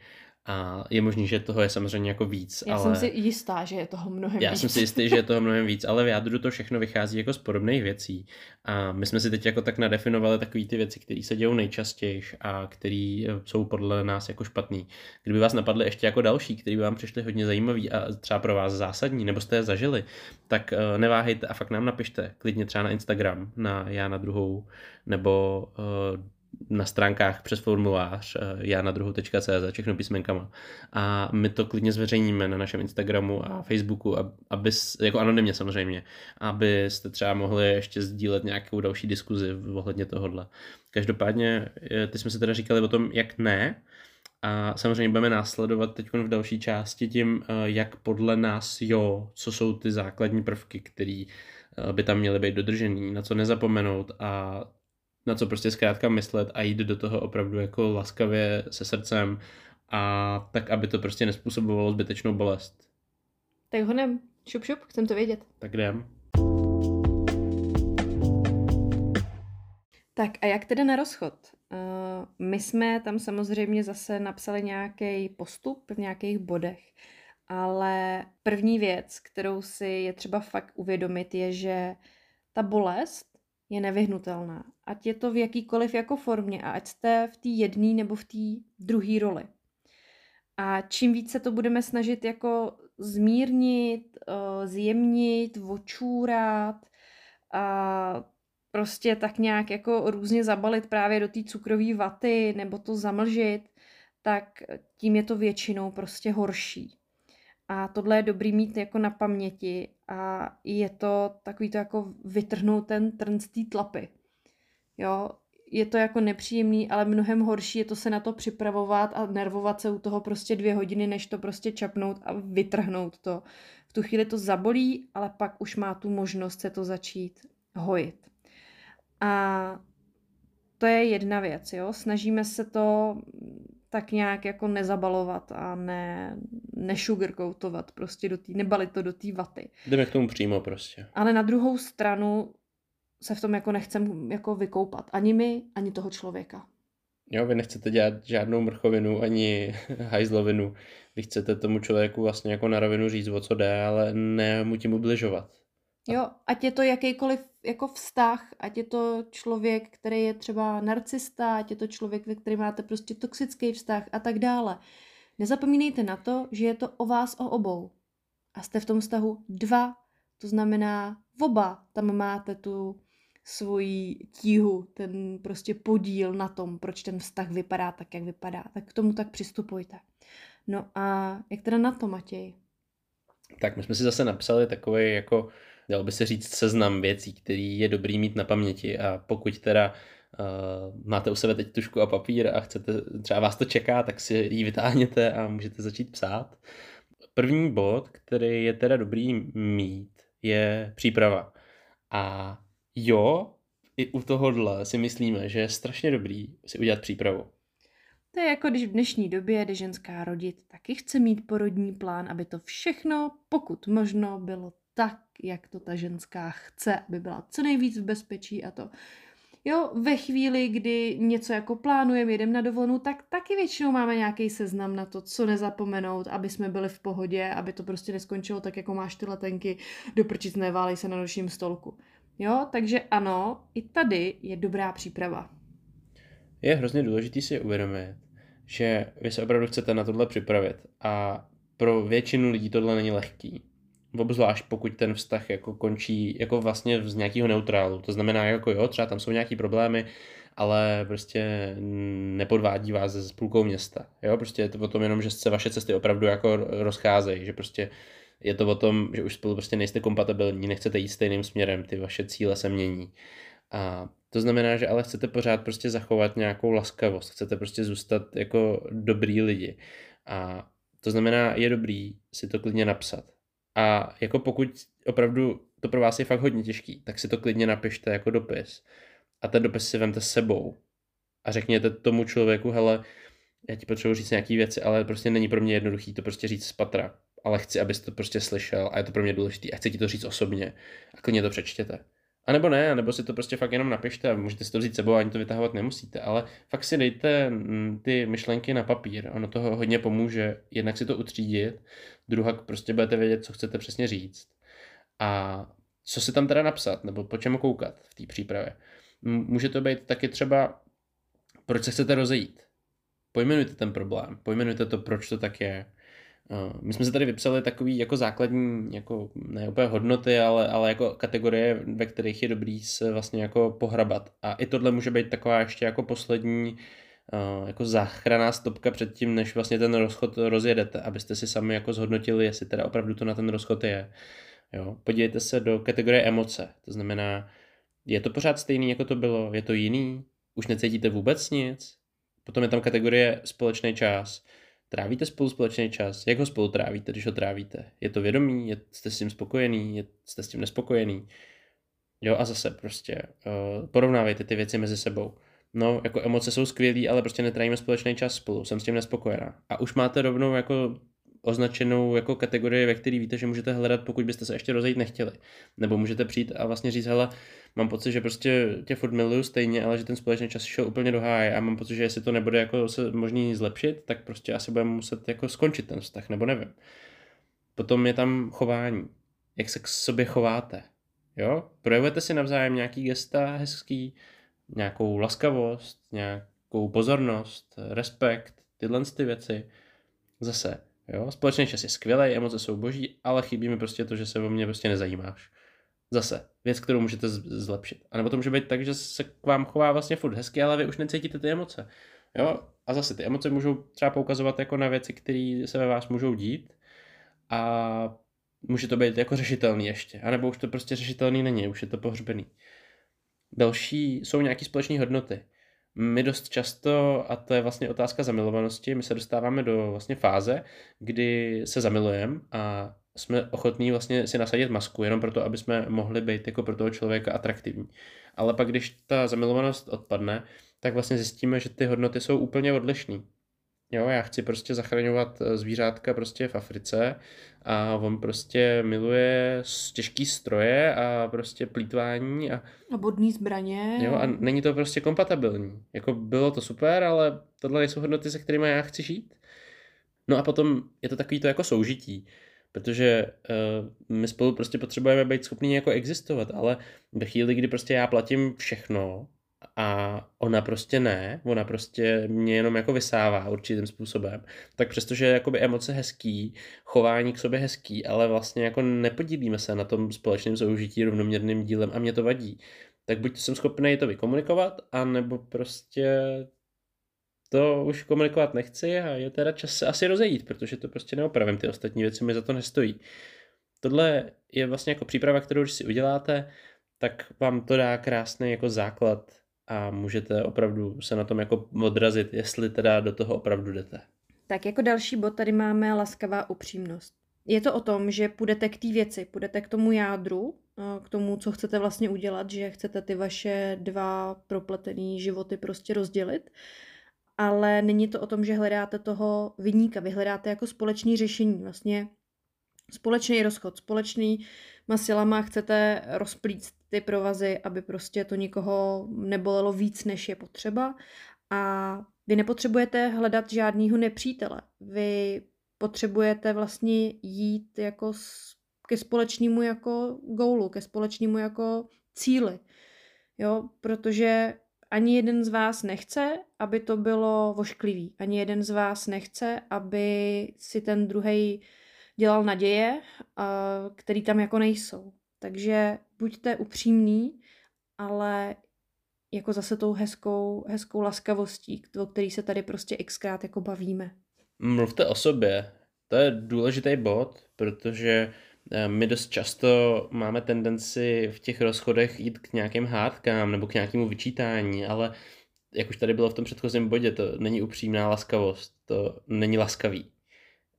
A je možný, že toho je samozřejmě jako víc. Já ale... jsem si jistá, že je toho mnohem Já víc. jsem si jistý, že je toho mnohem víc, ale v jádru to všechno vychází jako z podobných věcí. A my jsme si teď jako tak nadefinovali takové ty věci, které se dějou nejčastěji a které eh, jsou podle nás jako špatný. Kdyby vás napadly ještě jako další, které by vám přišly hodně zajímavý a třeba pro vás zásadní, nebo jste je zažili, tak eh, neváhejte a fakt nám napište. Klidně třeba na Instagram, na já na druhou, nebo uh, na stránkách přes formulář eh, já na druhou.cz, všechno písmenkama. A my to klidně zveřejníme na našem Instagramu a Facebooku, aby, jako anonymně samozřejmě, abyste třeba mohli ještě sdílet nějakou další diskuzi ohledně tohohle. Každopádně, eh, ty jsme se teda říkali o tom, jak ne, a samozřejmě budeme následovat teď v další části tím, eh, jak podle nás jo, co jsou ty základní prvky, které by tam měly být dodržený, na co nezapomenout a na co prostě zkrátka myslet a jít do toho opravdu jako laskavě se srdcem a tak, aby to prostě nespůsobovalo zbytečnou bolest. Tak honem, šup šup, chcem to vědět. Tak jdem. Tak a jak teda na rozchod? Uh, my jsme tam samozřejmě zase napsali nějaký postup v nějakých bodech, ale první věc, kterou si je třeba fakt uvědomit, je, že ta bolest je nevyhnutelná. Ať je to v jakýkoliv jako formě a ať jste v té jedné nebo v té druhé roli. A čím více to budeme snažit jako zmírnit, eh, zjemnit, očůrat a prostě tak nějak jako různě zabalit právě do té cukrové vaty nebo to zamlžit, tak tím je to většinou prostě horší. A tohle je dobrý mít jako na paměti a je to takový to jako vytrhnout ten trn z té tlapy. Jo, je to jako nepříjemný, ale mnohem horší je to se na to připravovat a nervovat se u toho prostě dvě hodiny, než to prostě čapnout a vytrhnout to. V tu chvíli to zabolí, ale pak už má tu možnost se to začít hojit. A to je jedna věc, jo. Snažíme se to tak nějak jako nezabalovat a ne, nesugarcoatovat, prostě do tý, nebalit to do té vaty. Jdeme k tomu přímo prostě. Ale na druhou stranu se v tom jako nechcem jako vykoupat. Ani my, ani toho člověka. Jo, vy nechcete dělat žádnou mrchovinu ani hajzlovinu. Vy chcete tomu člověku vlastně jako na rovinu říct, o co jde, ale ne mu tím ubližovat. Jo, ať je to jakýkoliv jako vztah, ať je to člověk, který je třeba narcista, ať je to člověk, ve kterém máte prostě toxický vztah a tak dále. Nezapomínejte na to, že je to o vás o obou. A jste v tom vztahu dva, to znamená oba tam máte tu svoji tíhu, ten prostě podíl na tom, proč ten vztah vypadá tak, jak vypadá. Tak k tomu tak přistupujte. No a jak teda na to, Matěj? Tak my jsme si zase napsali takový jako dalo by se říct seznam věcí, který je dobrý mít na paměti a pokud teda uh, máte u sebe teď tušku a papír a chcete, třeba vás to čeká, tak si ji vytáhněte a můžete začít psát. První bod, který je teda dobrý mít, je příprava. A jo, i u tohohle si myslíme, že je strašně dobrý si udělat přípravu. To je jako když v dnešní době jde ženská rodit, taky chce mít porodní plán, aby to všechno, pokud možno, bylo tak, jak to ta ženská chce, aby byla co nejvíc v bezpečí a to. Jo, ve chvíli, kdy něco jako plánujeme, jedeme na dovolenou, tak taky většinou máme nějaký seznam na to, co nezapomenout, aby jsme byli v pohodě, aby to prostě neskončilo tak, jako máš ty letenky, doprčit neválej se na nočním stolku. Jo, takže ano, i tady je dobrá příprava. Je hrozně důležitý si uvědomit, že vy se opravdu chcete na tohle připravit a pro většinu lidí tohle není lehký. Obzvlášť pokud ten vztah jako končí jako vlastně z nějakého neutrálu. To znamená jako jo, třeba tam jsou nějaký problémy, ale prostě nepodvádí vás s půlkou města. Jo, prostě je to o tom jenom, že se vaše cesty opravdu jako rozcházejí, že prostě je to o tom, že už spolu prostě nejste kompatibilní, nechcete jít stejným směrem, ty vaše cíle se mění. A to znamená, že ale chcete pořád prostě zachovat nějakou laskavost, chcete prostě zůstat jako dobrý lidi. A to znamená, je dobrý si to klidně napsat. A jako pokud opravdu to pro vás je fakt hodně těžký, tak si to klidně napište jako dopis. A ten dopis si vemte sebou. A řekněte tomu člověku, hele, já ti potřebuji říct nějaké věci, ale prostě není pro mě jednoduchý to prostě říct z patra. Ale chci, abys to prostě slyšel a je to pro mě důležité a chci ti to říct osobně. A klidně to přečtěte. A nebo ne, nebo si to prostě fakt jenom napište a můžete si to vzít sebou ani to vytahovat nemusíte, ale fakt si dejte mm, ty myšlenky na papír, ono toho hodně pomůže, jednak si to utřídit, druhá prostě budete vědět, co chcete přesně říct a co si tam teda napsat, nebo po čem koukat v té přípravě. Může to být taky třeba, proč se chcete rozejít. Pojmenujte ten problém, pojmenujte to, proč to tak je, my jsme se tady vypsali takový jako základní, jako ne úplně hodnoty, ale, ale jako kategorie, ve kterých je dobrý se vlastně jako pohrabat. A i tohle může být taková ještě jako poslední uh, jako záchraná stopka před tím, než vlastně ten rozchod rozjedete, abyste si sami jako zhodnotili, jestli teda opravdu to na ten rozchod je. Jo? Podívejte se do kategorie emoce, to znamená, je to pořád stejný, jako to bylo, je to jiný, už necítíte vůbec nic, potom je tam kategorie společný čas, Trávíte spolu společný čas? Jak ho spolu trávíte, když ho trávíte? Je to vědomí? Jste s tím spokojený? Je, jste s tím nespokojený? Jo a zase prostě uh, porovnávejte ty věci mezi sebou. No, jako emoce jsou skvělý, ale prostě netrávíme společný čas spolu, jsem s tím nespokojená. A už máte rovnou jako označenou jako kategorii, ve které víte, že můžete hledat, pokud byste se ještě rozejít nechtěli. Nebo můžete přijít a vlastně říct, hele, mám pocit, že prostě tě furt miluju stejně, ale že ten společný čas šel úplně do háje a mám pocit, že jestli to nebude jako se možný zlepšit, tak prostě asi budeme muset jako skončit ten vztah, nebo nevím. Potom je tam chování. Jak se k sobě chováte. Jo? Projevujete si navzájem nějaký gesta hezký, nějakou laskavost, nějakou pozornost, respekt, tyhle ty věci. Zase, Jo? Společný čas je skvělý, emoce jsou boží, ale chybí mi prostě to, že se o mě prostě nezajímáš. Zase, věc, kterou můžete zlepšit. A nebo to může být tak, že se k vám chová vlastně furt hezky, ale vy už necítíte ty emoce. Jo? A zase ty emoce můžou třeba poukazovat jako na věci, které se ve vás můžou dít a může to být jako řešitelný ještě. A nebo už to prostě řešitelný není, už je to pohřbený. Další jsou nějaké společné hodnoty my dost často, a to je vlastně otázka zamilovanosti, my se dostáváme do vlastně fáze, kdy se zamilujeme a jsme ochotní vlastně si nasadit masku, jenom proto, aby jsme mohli být jako pro toho člověka atraktivní. Ale pak, když ta zamilovanost odpadne, tak vlastně zjistíme, že ty hodnoty jsou úplně odlišné. Jo, já chci prostě zachraňovat eh, zvířátka prostě v Africe a on prostě miluje těžký stroje a prostě plítvání a... A bodný zbraně. Jo, a není to prostě kompatibilní. Jako bylo to super, ale tohle nejsou hodnoty, se kterými já chci žít. No a potom je to takový to jako soužití, protože uh, my spolu prostě potřebujeme být schopni jako existovat, ale ve chvíli, kdy prostě já platím všechno a ona prostě ne, ona prostě mě jenom jako vysává určitým způsobem, tak přestože jakoby emoce hezký, chování k sobě hezký, ale vlastně jako nepodílíme se na tom společném soužití rovnoměrným dílem a mě to vadí, tak buď jsem schopný to vykomunikovat, anebo prostě to už komunikovat nechci a je teda čas se asi rozejít, protože to prostě neopravím, ty ostatní věci mi za to nestojí. Tohle je vlastně jako příprava, kterou když si uděláte, tak vám to dá krásný jako základ a můžete opravdu se na tom jako odrazit, jestli teda do toho opravdu jdete. Tak jako další bod tady máme laskavá upřímnost. Je to o tom, že půjdete k té věci, půjdete k tomu jádru, k tomu, co chcete vlastně udělat, že chcete ty vaše dva propletený životy prostě rozdělit, ale není to o tom, že hledáte toho vyníka, vy hledáte jako společný řešení, vlastně společný rozchod, společný silama chcete rozplít ty provazy, aby prostě to nikoho nebolelo víc, než je potřeba a vy nepotřebujete hledat žádného nepřítele. Vy potřebujete vlastně jít jako ke společnému jako goulu, ke společnému jako cíli. Jo, protože ani jeden z vás nechce, aby to bylo vošklivý. Ani jeden z vás nechce, aby si ten druhý dělal naděje, který tam jako nejsou. Takže buďte upřímní, ale jako zase tou hezkou, hezkou laskavostí, o který se tady prostě xkrát jako bavíme. Mluvte o sobě. To je důležitý bod, protože eh, my dost často máme tendenci v těch rozchodech jít k nějakým hádkám nebo k nějakému vyčítání, ale jak už tady bylo v tom předchozím bodě, to není upřímná laskavost, to není laskavý.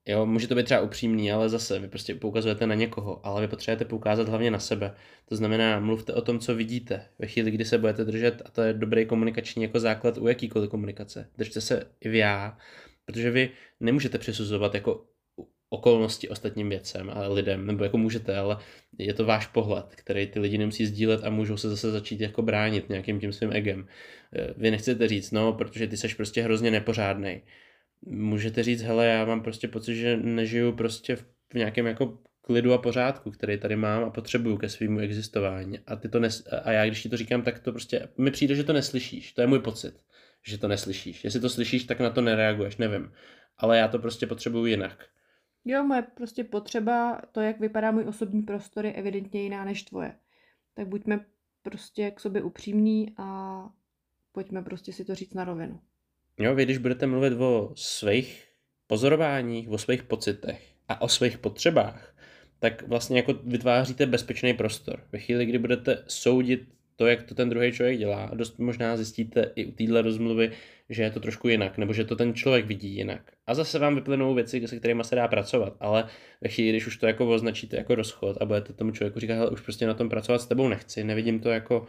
Jo, může to být třeba upřímný, ale zase vy prostě poukazujete na někoho, ale vy potřebujete poukázat hlavně na sebe. To znamená, mluvte o tom, co vidíte. Ve chvíli, kdy se budete držet, a to je dobrý komunikační jako základ u jakýkoliv komunikace. Držte se i já, protože vy nemůžete přisuzovat jako okolnosti ostatním věcem a lidem, nebo jako můžete, ale je to váš pohled, který ty lidi nemusí sdílet a můžou se zase začít jako bránit nějakým tím svým egem. Vy nechcete říct, no, protože ty seš prostě hrozně nepořádnej můžete říct, hele, já mám prostě pocit, že nežiju prostě v nějakém jako klidu a pořádku, který tady mám a potřebuju ke svýmu existování. A, ty to nes- a já, když ti to říkám, tak to prostě mi přijde, že to neslyšíš. To je můj pocit, že to neslyšíš. Jestli to slyšíš, tak na to nereaguješ, nevím. Ale já to prostě potřebuju jinak. Jo, moje prostě potřeba, to, jak vypadá můj osobní prostor, je evidentně jiná než tvoje. Tak buďme prostě k sobě upřímní a pojďme prostě si to říct na rovinu. Jo, vy když budete mluvit o svých pozorováních, o svých pocitech a o svých potřebách, tak vlastně jako vytváříte bezpečný prostor. Ve chvíli, kdy budete soudit to, jak to ten druhý člověk dělá, dost možná zjistíte i u téhle rozmluvy, že je to trošku jinak, nebo že to ten člověk vidí jinak. A zase vám vyplynou věci, se kterými se dá pracovat, ale ve chvíli, když už to jako označíte jako rozchod a budete tomu člověku říkat, už prostě na tom pracovat s tebou nechci, nevidím to jako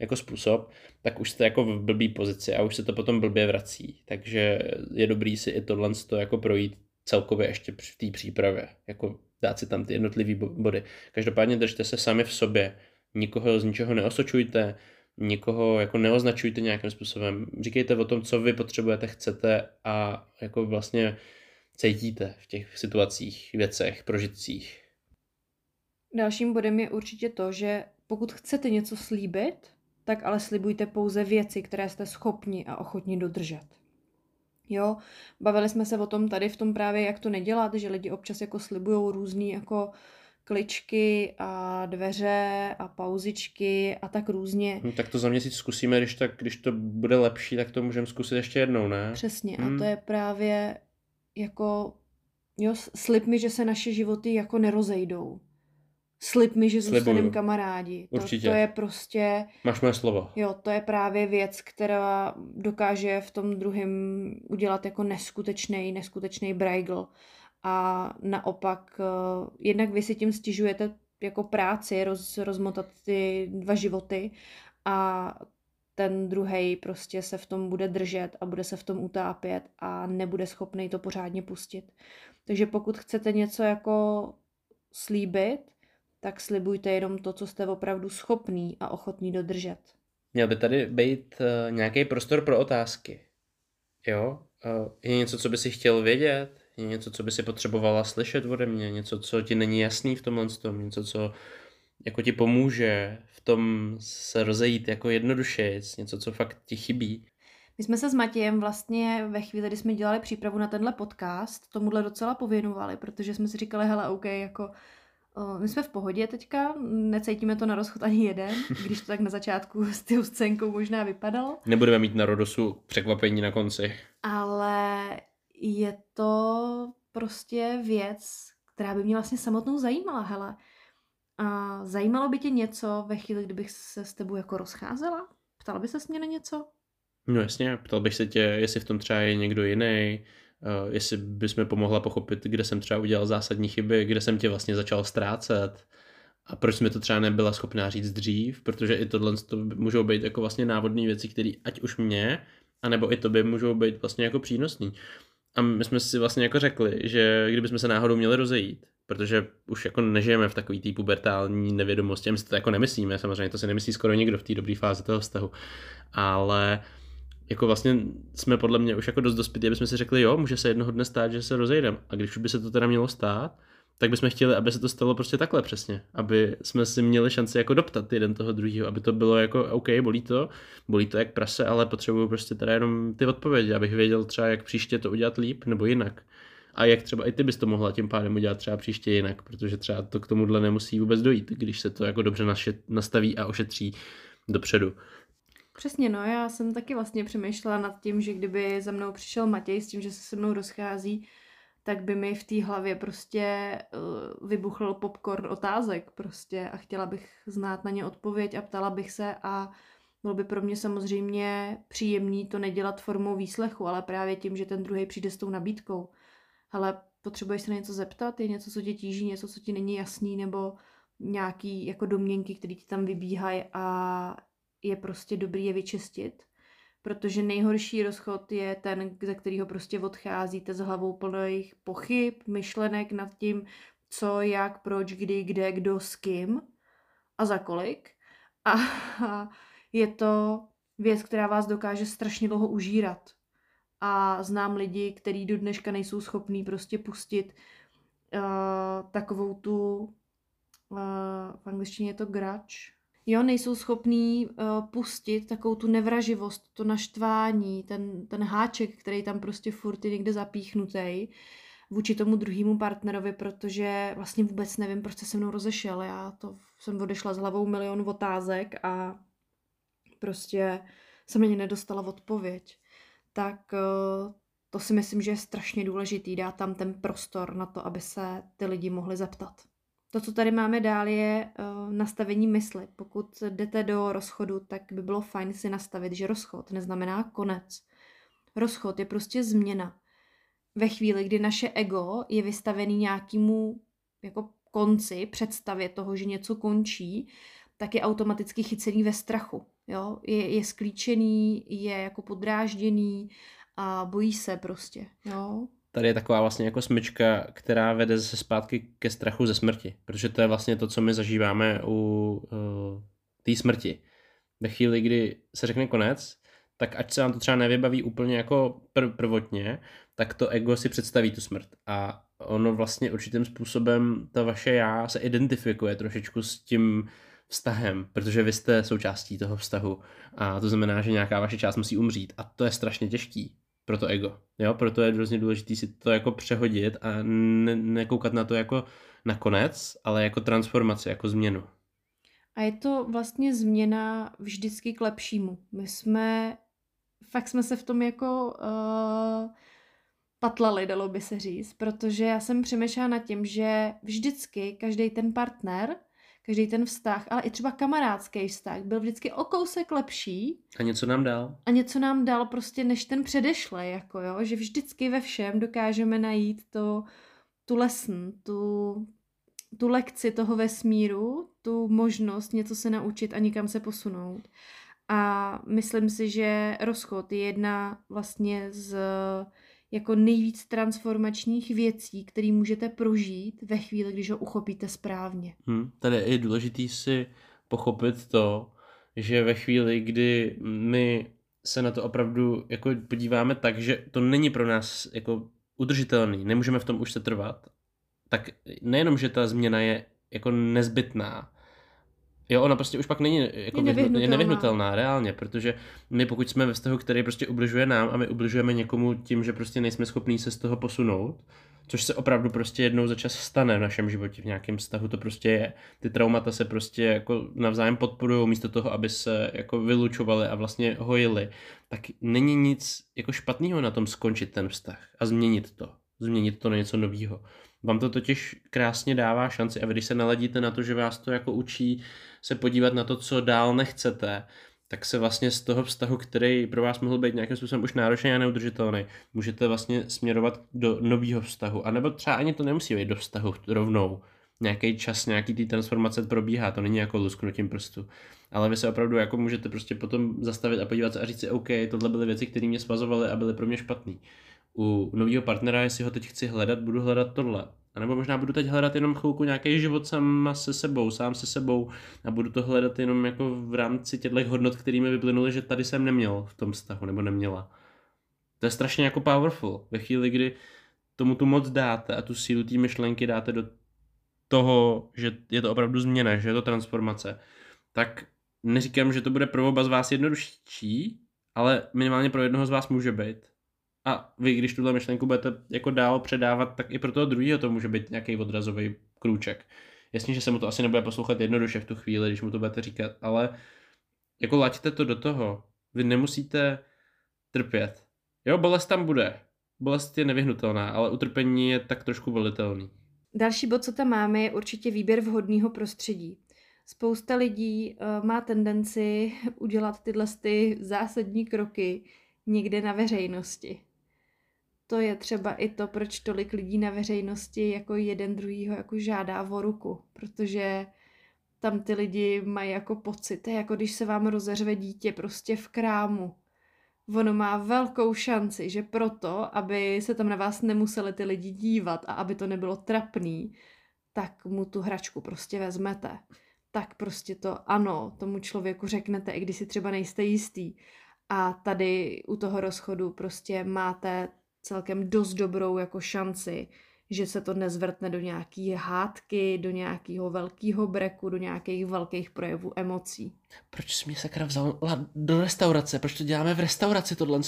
jako způsob, tak už jste jako v blbý pozici a už se to potom blbě vrací. Takže je dobrý si i tohle to jako projít celkově ještě v té přípravě, jako dát si tam ty jednotlivé body. Každopádně držte se sami v sobě, nikoho z ničeho neosočujte, nikoho jako neoznačujte nějakým způsobem. Říkejte o tom, co vy potřebujete, chcete a jako vlastně cítíte v těch situacích, věcech, prožitcích. Dalším bodem je určitě to, že pokud chcete něco slíbit, tak ale slibujte pouze věci, které jste schopni a ochotni dodržet. Jo, bavili jsme se o tom tady v tom právě, jak to nedělat, že lidi občas jako slibují různý jako kličky a dveře a pauzičky a tak různě. No, tak to za měsíc zkusíme, když, tak, když to bude lepší, tak to můžeme zkusit ještě jednou, ne? Přesně hmm. a to je právě jako, jo, slib mi, že se naše životy jako nerozejdou slib mi, že zůstaneme kamarádi. To, Určitě. to je prostě... Máš moje slovo. Jo, to je právě věc, která dokáže v tom druhém udělat jako neskutečný, neskutečný brajgl. A naopak, uh, jednak vy si tím stěžujete jako práci, roz, rozmotat ty dva životy a ten druhý prostě se v tom bude držet a bude se v tom utápět a nebude schopný to pořádně pustit. Takže pokud chcete něco jako slíbit, tak slibujte jenom to, co jste opravdu schopný a ochotný dodržet. Měl by tady být uh, nějaký prostor pro otázky. Jo? Uh, je něco, co by si chtěl vědět? Je něco, co by si potřebovala slyšet ode mě? Něco, co ti není jasný v tomhle tom? Něco, co jako ti pomůže v tom se rozejít jako jednoduše? Něco, co fakt ti chybí? My jsme se s Matějem vlastně ve chvíli, kdy jsme dělali přípravu na tenhle podcast, tomuhle docela pověnovali, protože jsme si říkali, hele, OK, jako my jsme v pohodě teďka, necítíme to na rozchod ani jeden, když to tak na začátku s tou scénkou možná vypadalo. Nebudeme mít na Rodosu překvapení na konci. Ale je to prostě věc, která by mě vlastně samotnou zajímala, hele. A zajímalo by tě něco ve chvíli, kdybych se s tebou jako rozcházela? Ptala by se mě na něco? No jasně, ptal bych se tě, jestli v tom třeba je někdo jiný, uh, jestli bys mi pomohla pochopit, kde jsem třeba udělal zásadní chyby, kde jsem tě vlastně začal ztrácet a proč jsme to třeba nebyla schopná říct dřív, protože i tohle to můžou být jako vlastně návodné věci, které ať už mě, anebo i tobě můžou být vlastně jako přínosný. A my jsme si vlastně jako řekli, že kdybychom se náhodou měli rozejít, protože už jako nežijeme v takový té pubertální nevědomosti, my si to jako nemyslíme, samozřejmě to si nemyslí skoro nikdo v té dobré fázi toho vztahu, ale jako vlastně jsme podle mě už jako dost dospělí, aby jsme si řekli, jo, může se jednoho dne stát, že se rozejdeme. A když už by se to teda mělo stát, tak bychom chtěli, aby se to stalo prostě takhle přesně. Aby jsme si měli šanci jako doptat jeden toho druhého, aby to bylo jako, OK, bolí to, bolí to jak prase, ale potřebuju prostě teda jenom ty odpovědi, abych věděl třeba, jak příště to udělat líp nebo jinak. A jak třeba i ty bys to mohla tím pádem udělat třeba příště jinak, protože třeba to k tomuhle nemusí vůbec dojít, když se to jako dobře nastaví a ošetří dopředu. Přesně, no, já jsem taky vlastně přemýšlela nad tím, že kdyby za mnou přišel Matěj s tím, že se se mnou rozchází, tak by mi v té hlavě prostě uh, vybuchl popcorn otázek prostě a chtěla bych znát na ně odpověď a ptala bych se a bylo by pro mě samozřejmě příjemný to nedělat formou výslechu, ale právě tím, že ten druhý přijde s tou nabídkou. Ale potřebuješ se na něco zeptat, je něco, co tě tíží, něco, co ti není jasný, nebo nějaký jako domněnky, které ti tam vybíhají a je prostě dobrý je vyčistit, protože nejhorší rozchod je ten, ze kterého prostě odcházíte s hlavou plných pochyb, myšlenek nad tím, co, jak, proč, kdy, kde, kdo, s kým a za kolik. A je to věc, která vás dokáže strašně dlouho užírat. A znám lidi, kteří do dneška nejsou schopní prostě pustit uh, takovou tu, uh, v angličtině je to grač, jo, nejsou schopní uh, pustit takovou tu nevraživost, to naštvání, ten, ten háček, který tam prostě furt je někde zapíchnutý vůči tomu druhému partnerovi, protože vlastně vůbec nevím, proč se se mnou rozešel. Já to jsem odešla s hlavou milion otázek a prostě jsem ani nedostala odpověď. Tak uh, to si myslím, že je strašně důležitý dát tam ten prostor na to, aby se ty lidi mohli zeptat. To, co tady máme dál, je uh, nastavení mysli. Pokud jdete do rozchodu, tak by bylo fajn si nastavit, že rozchod neznamená konec. Rozchod je prostě změna. Ve chvíli, kdy naše ego je vystavený nějakému jako konci, představě toho, že něco končí, tak je automaticky chycený ve strachu. Jo? Je, je sklíčený, je jako podrážděný a bojí se prostě. Jo? Tady je taková vlastně jako smyčka, která vede se zpátky ke strachu ze smrti, protože to je vlastně to, co my zažíváme u uh, té smrti. Ve chvíli, kdy se řekne konec, tak ať se vám to třeba nevybaví úplně jako pr- prvotně, tak to ego si představí tu smrt. A ono vlastně určitým způsobem, ta vaše já se identifikuje trošičku s tím vztahem, protože vy jste součástí toho vztahu. A to znamená, že nějaká vaše část musí umřít. A to je strašně těžký pro to ego. Jo, proto je hrozně důležité si to jako přehodit a ne- nekoukat na to jako na konec, ale jako transformaci, jako změnu. A je to vlastně změna vždycky k lepšímu. My jsme, fakt jsme se v tom jako uh, patlali, dalo by se říct, protože já jsem přemýšlela nad tím, že vždycky každý ten partner každý ten vztah, ale i třeba kamarádský vztah byl vždycky o kousek lepší. A něco nám dal. A něco nám dal prostě než ten předešlej, jako jo, že vždycky ve všem dokážeme najít to, tu lesson, tu, tu lekci toho vesmíru, tu možnost něco se naučit a někam se posunout. A myslím si, že rozchod je jedna vlastně z jako nejvíc transformačních věcí, které můžete prožít ve chvíli, když ho uchopíte správně. Hmm, tady je důležitý si pochopit to, že ve chvíli, kdy my se na to opravdu jako podíváme tak, že to není pro nás jako udržitelný, nemůžeme v tom už se trvat, tak nejenom, že ta změna je jako nezbytná, Jo, ona prostě už pak není jako je nevyhnutelná. je nevyhnutelná reálně, protože my pokud jsme ve vztahu, který prostě ubližuje nám a my ubližujeme někomu tím, že prostě nejsme schopní se z toho posunout, což se opravdu prostě jednou za čas stane v našem životě, v nějakém vztahu to prostě je. Ty traumata se prostě jako navzájem podporují místo toho, aby se jako vylučovali a vlastně hojili. Tak není nic jako špatného na tom skončit ten vztah a změnit to. změnit to na něco nového. Vám to totiž krásně dává šanci a vy když se naladíte na to, že vás to jako učí se podívat na to, co dál nechcete, tak se vlastně z toho vztahu, který pro vás mohl být nějakým způsobem už náročný a neudržitelný, můžete vlastně směrovat do nového vztahu. A nebo třeba ani to nemusí být do vztahu rovnou. Nějaký čas, nějaký ty transformace probíhá, to není jako lusknutím prstu. Ale vy se opravdu jako můžete prostě potom zastavit a podívat se a říct si, OK, tohle byly věci, které mě svazovaly a byly pro mě špatné. U nového partnera, jestli ho teď chci hledat, budu hledat tohle. A nebo možná budu teď hledat jenom chvilku nějaký život sám se sebou, sám se sebou a budu to hledat jenom jako v rámci těchto hodnot, kterými vyplynuly, že tady jsem neměl v tom vztahu nebo neměla. To je strašně jako powerful. Ve chvíli, kdy tomu tu moc dáte a tu sílu té myšlenky dáte do toho, že je to opravdu změna, že je to transformace, tak neříkám, že to bude pro oba z vás jednodušší, ale minimálně pro jednoho z vás může být. A vy, když tuhle myšlenku budete jako dál předávat, tak i pro toho druhého to může být nějaký odrazový krůček. Jasně, že se mu to asi nebude poslouchat jednoduše v tu chvíli, když mu to budete říkat, ale jako laďte to do toho. Vy nemusíte trpět. Jo, bolest tam bude. Bolest je nevyhnutelná, ale utrpení je tak trošku volitelný. Další bod, co tam máme, je určitě výběr vhodného prostředí. Spousta lidí uh, má tendenci udělat tyhle ty zásadní kroky někde na veřejnosti to je třeba i to, proč tolik lidí na veřejnosti jako jeden druhýho jako žádá o ruku, protože tam ty lidi mají jako pocit, jako když se vám rozeřve dítě prostě v krámu. Ono má velkou šanci, že proto, aby se tam na vás nemuseli ty lidi dívat a aby to nebylo trapný, tak mu tu hračku prostě vezmete. Tak prostě to ano, tomu člověku řeknete, i když si třeba nejste jistý. A tady u toho rozchodu prostě máte celkem dost dobrou jako šanci, že se to nezvrtne do nějaký hádky, do nějakého velkého breku, do nějakých velkých projevů emocí. Proč jsi mě sakra vzal do restaurace? Proč to děláme v restauraci tohle?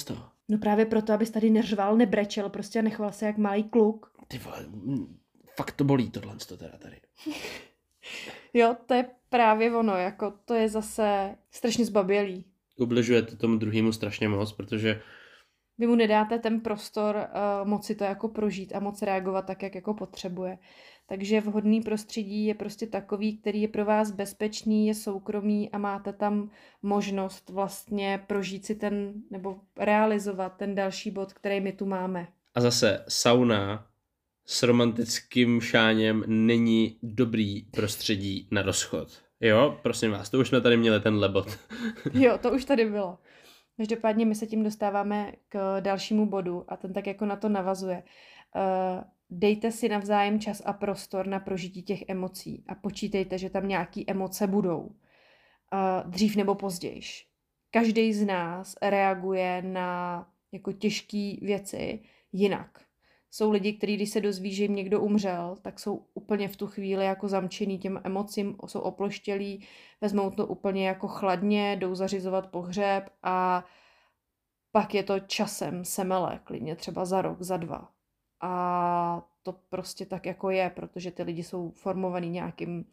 No právě proto, abys tady neřval, nebrečel, prostě nechoval se jak malý kluk. Ty vole, fakt to bolí tohle teda tady. jo, to je právě ono, jako to je zase strašně zbabělý. Ubližuje to tomu druhému strašně moc, protože vy mu nedáte ten prostor uh, moci to jako prožít a moc reagovat tak, jak jako potřebuje. Takže vhodný prostředí je prostě takový, který je pro vás bezpečný, je soukromý a máte tam možnost vlastně prožít si ten, nebo realizovat ten další bod, který my tu máme. A zase sauna s romantickým šáněm není dobrý prostředí na rozchod. Jo, prosím vás, to už jsme tady měli ten lebot. jo, to už tady bylo. Každopádně my se tím dostáváme k dalšímu bodu a ten tak jako na to navazuje. Uh, dejte si navzájem čas a prostor na prožití těch emocí a počítejte, že tam nějaké emoce budou. Uh, dřív nebo později. Každý z nás reaguje na jako těžké věci jinak. Jsou lidi, kteří, když se dozví, že jim někdo umřel, tak jsou úplně v tu chvíli jako zamčený těm emocím, jsou oploštělí, vezmou to úplně jako chladně, jdou zařizovat pohřeb a pak je to časem semele, klidně třeba za rok, za dva. A to prostě tak jako je, protože ty lidi jsou formovaný nějakým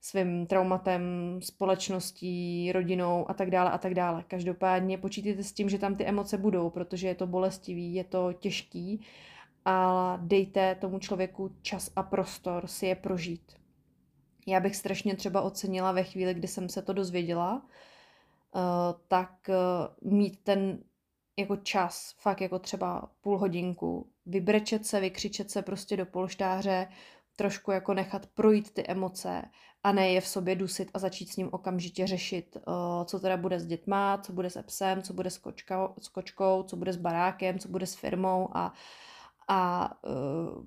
svým traumatem, společností, rodinou a tak dále a tak dále. Každopádně počítejte s tím, že tam ty emoce budou, protože je to bolestivý, je to těžký a dejte tomu člověku čas a prostor si je prožít. Já bych strašně třeba ocenila ve chvíli, kdy jsem se to dozvěděla, eh, tak eh, mít ten jako čas, fakt jako třeba půl hodinku, vybrečet se, vykřičet se prostě do polštáře, trošku jako nechat projít ty emoce a ne je v sobě dusit a začít s ním okamžitě řešit, eh, co teda bude s dětma, co bude se psem, co bude s, kočkou, s kočkou, co bude s barákem, co bude s firmou a, a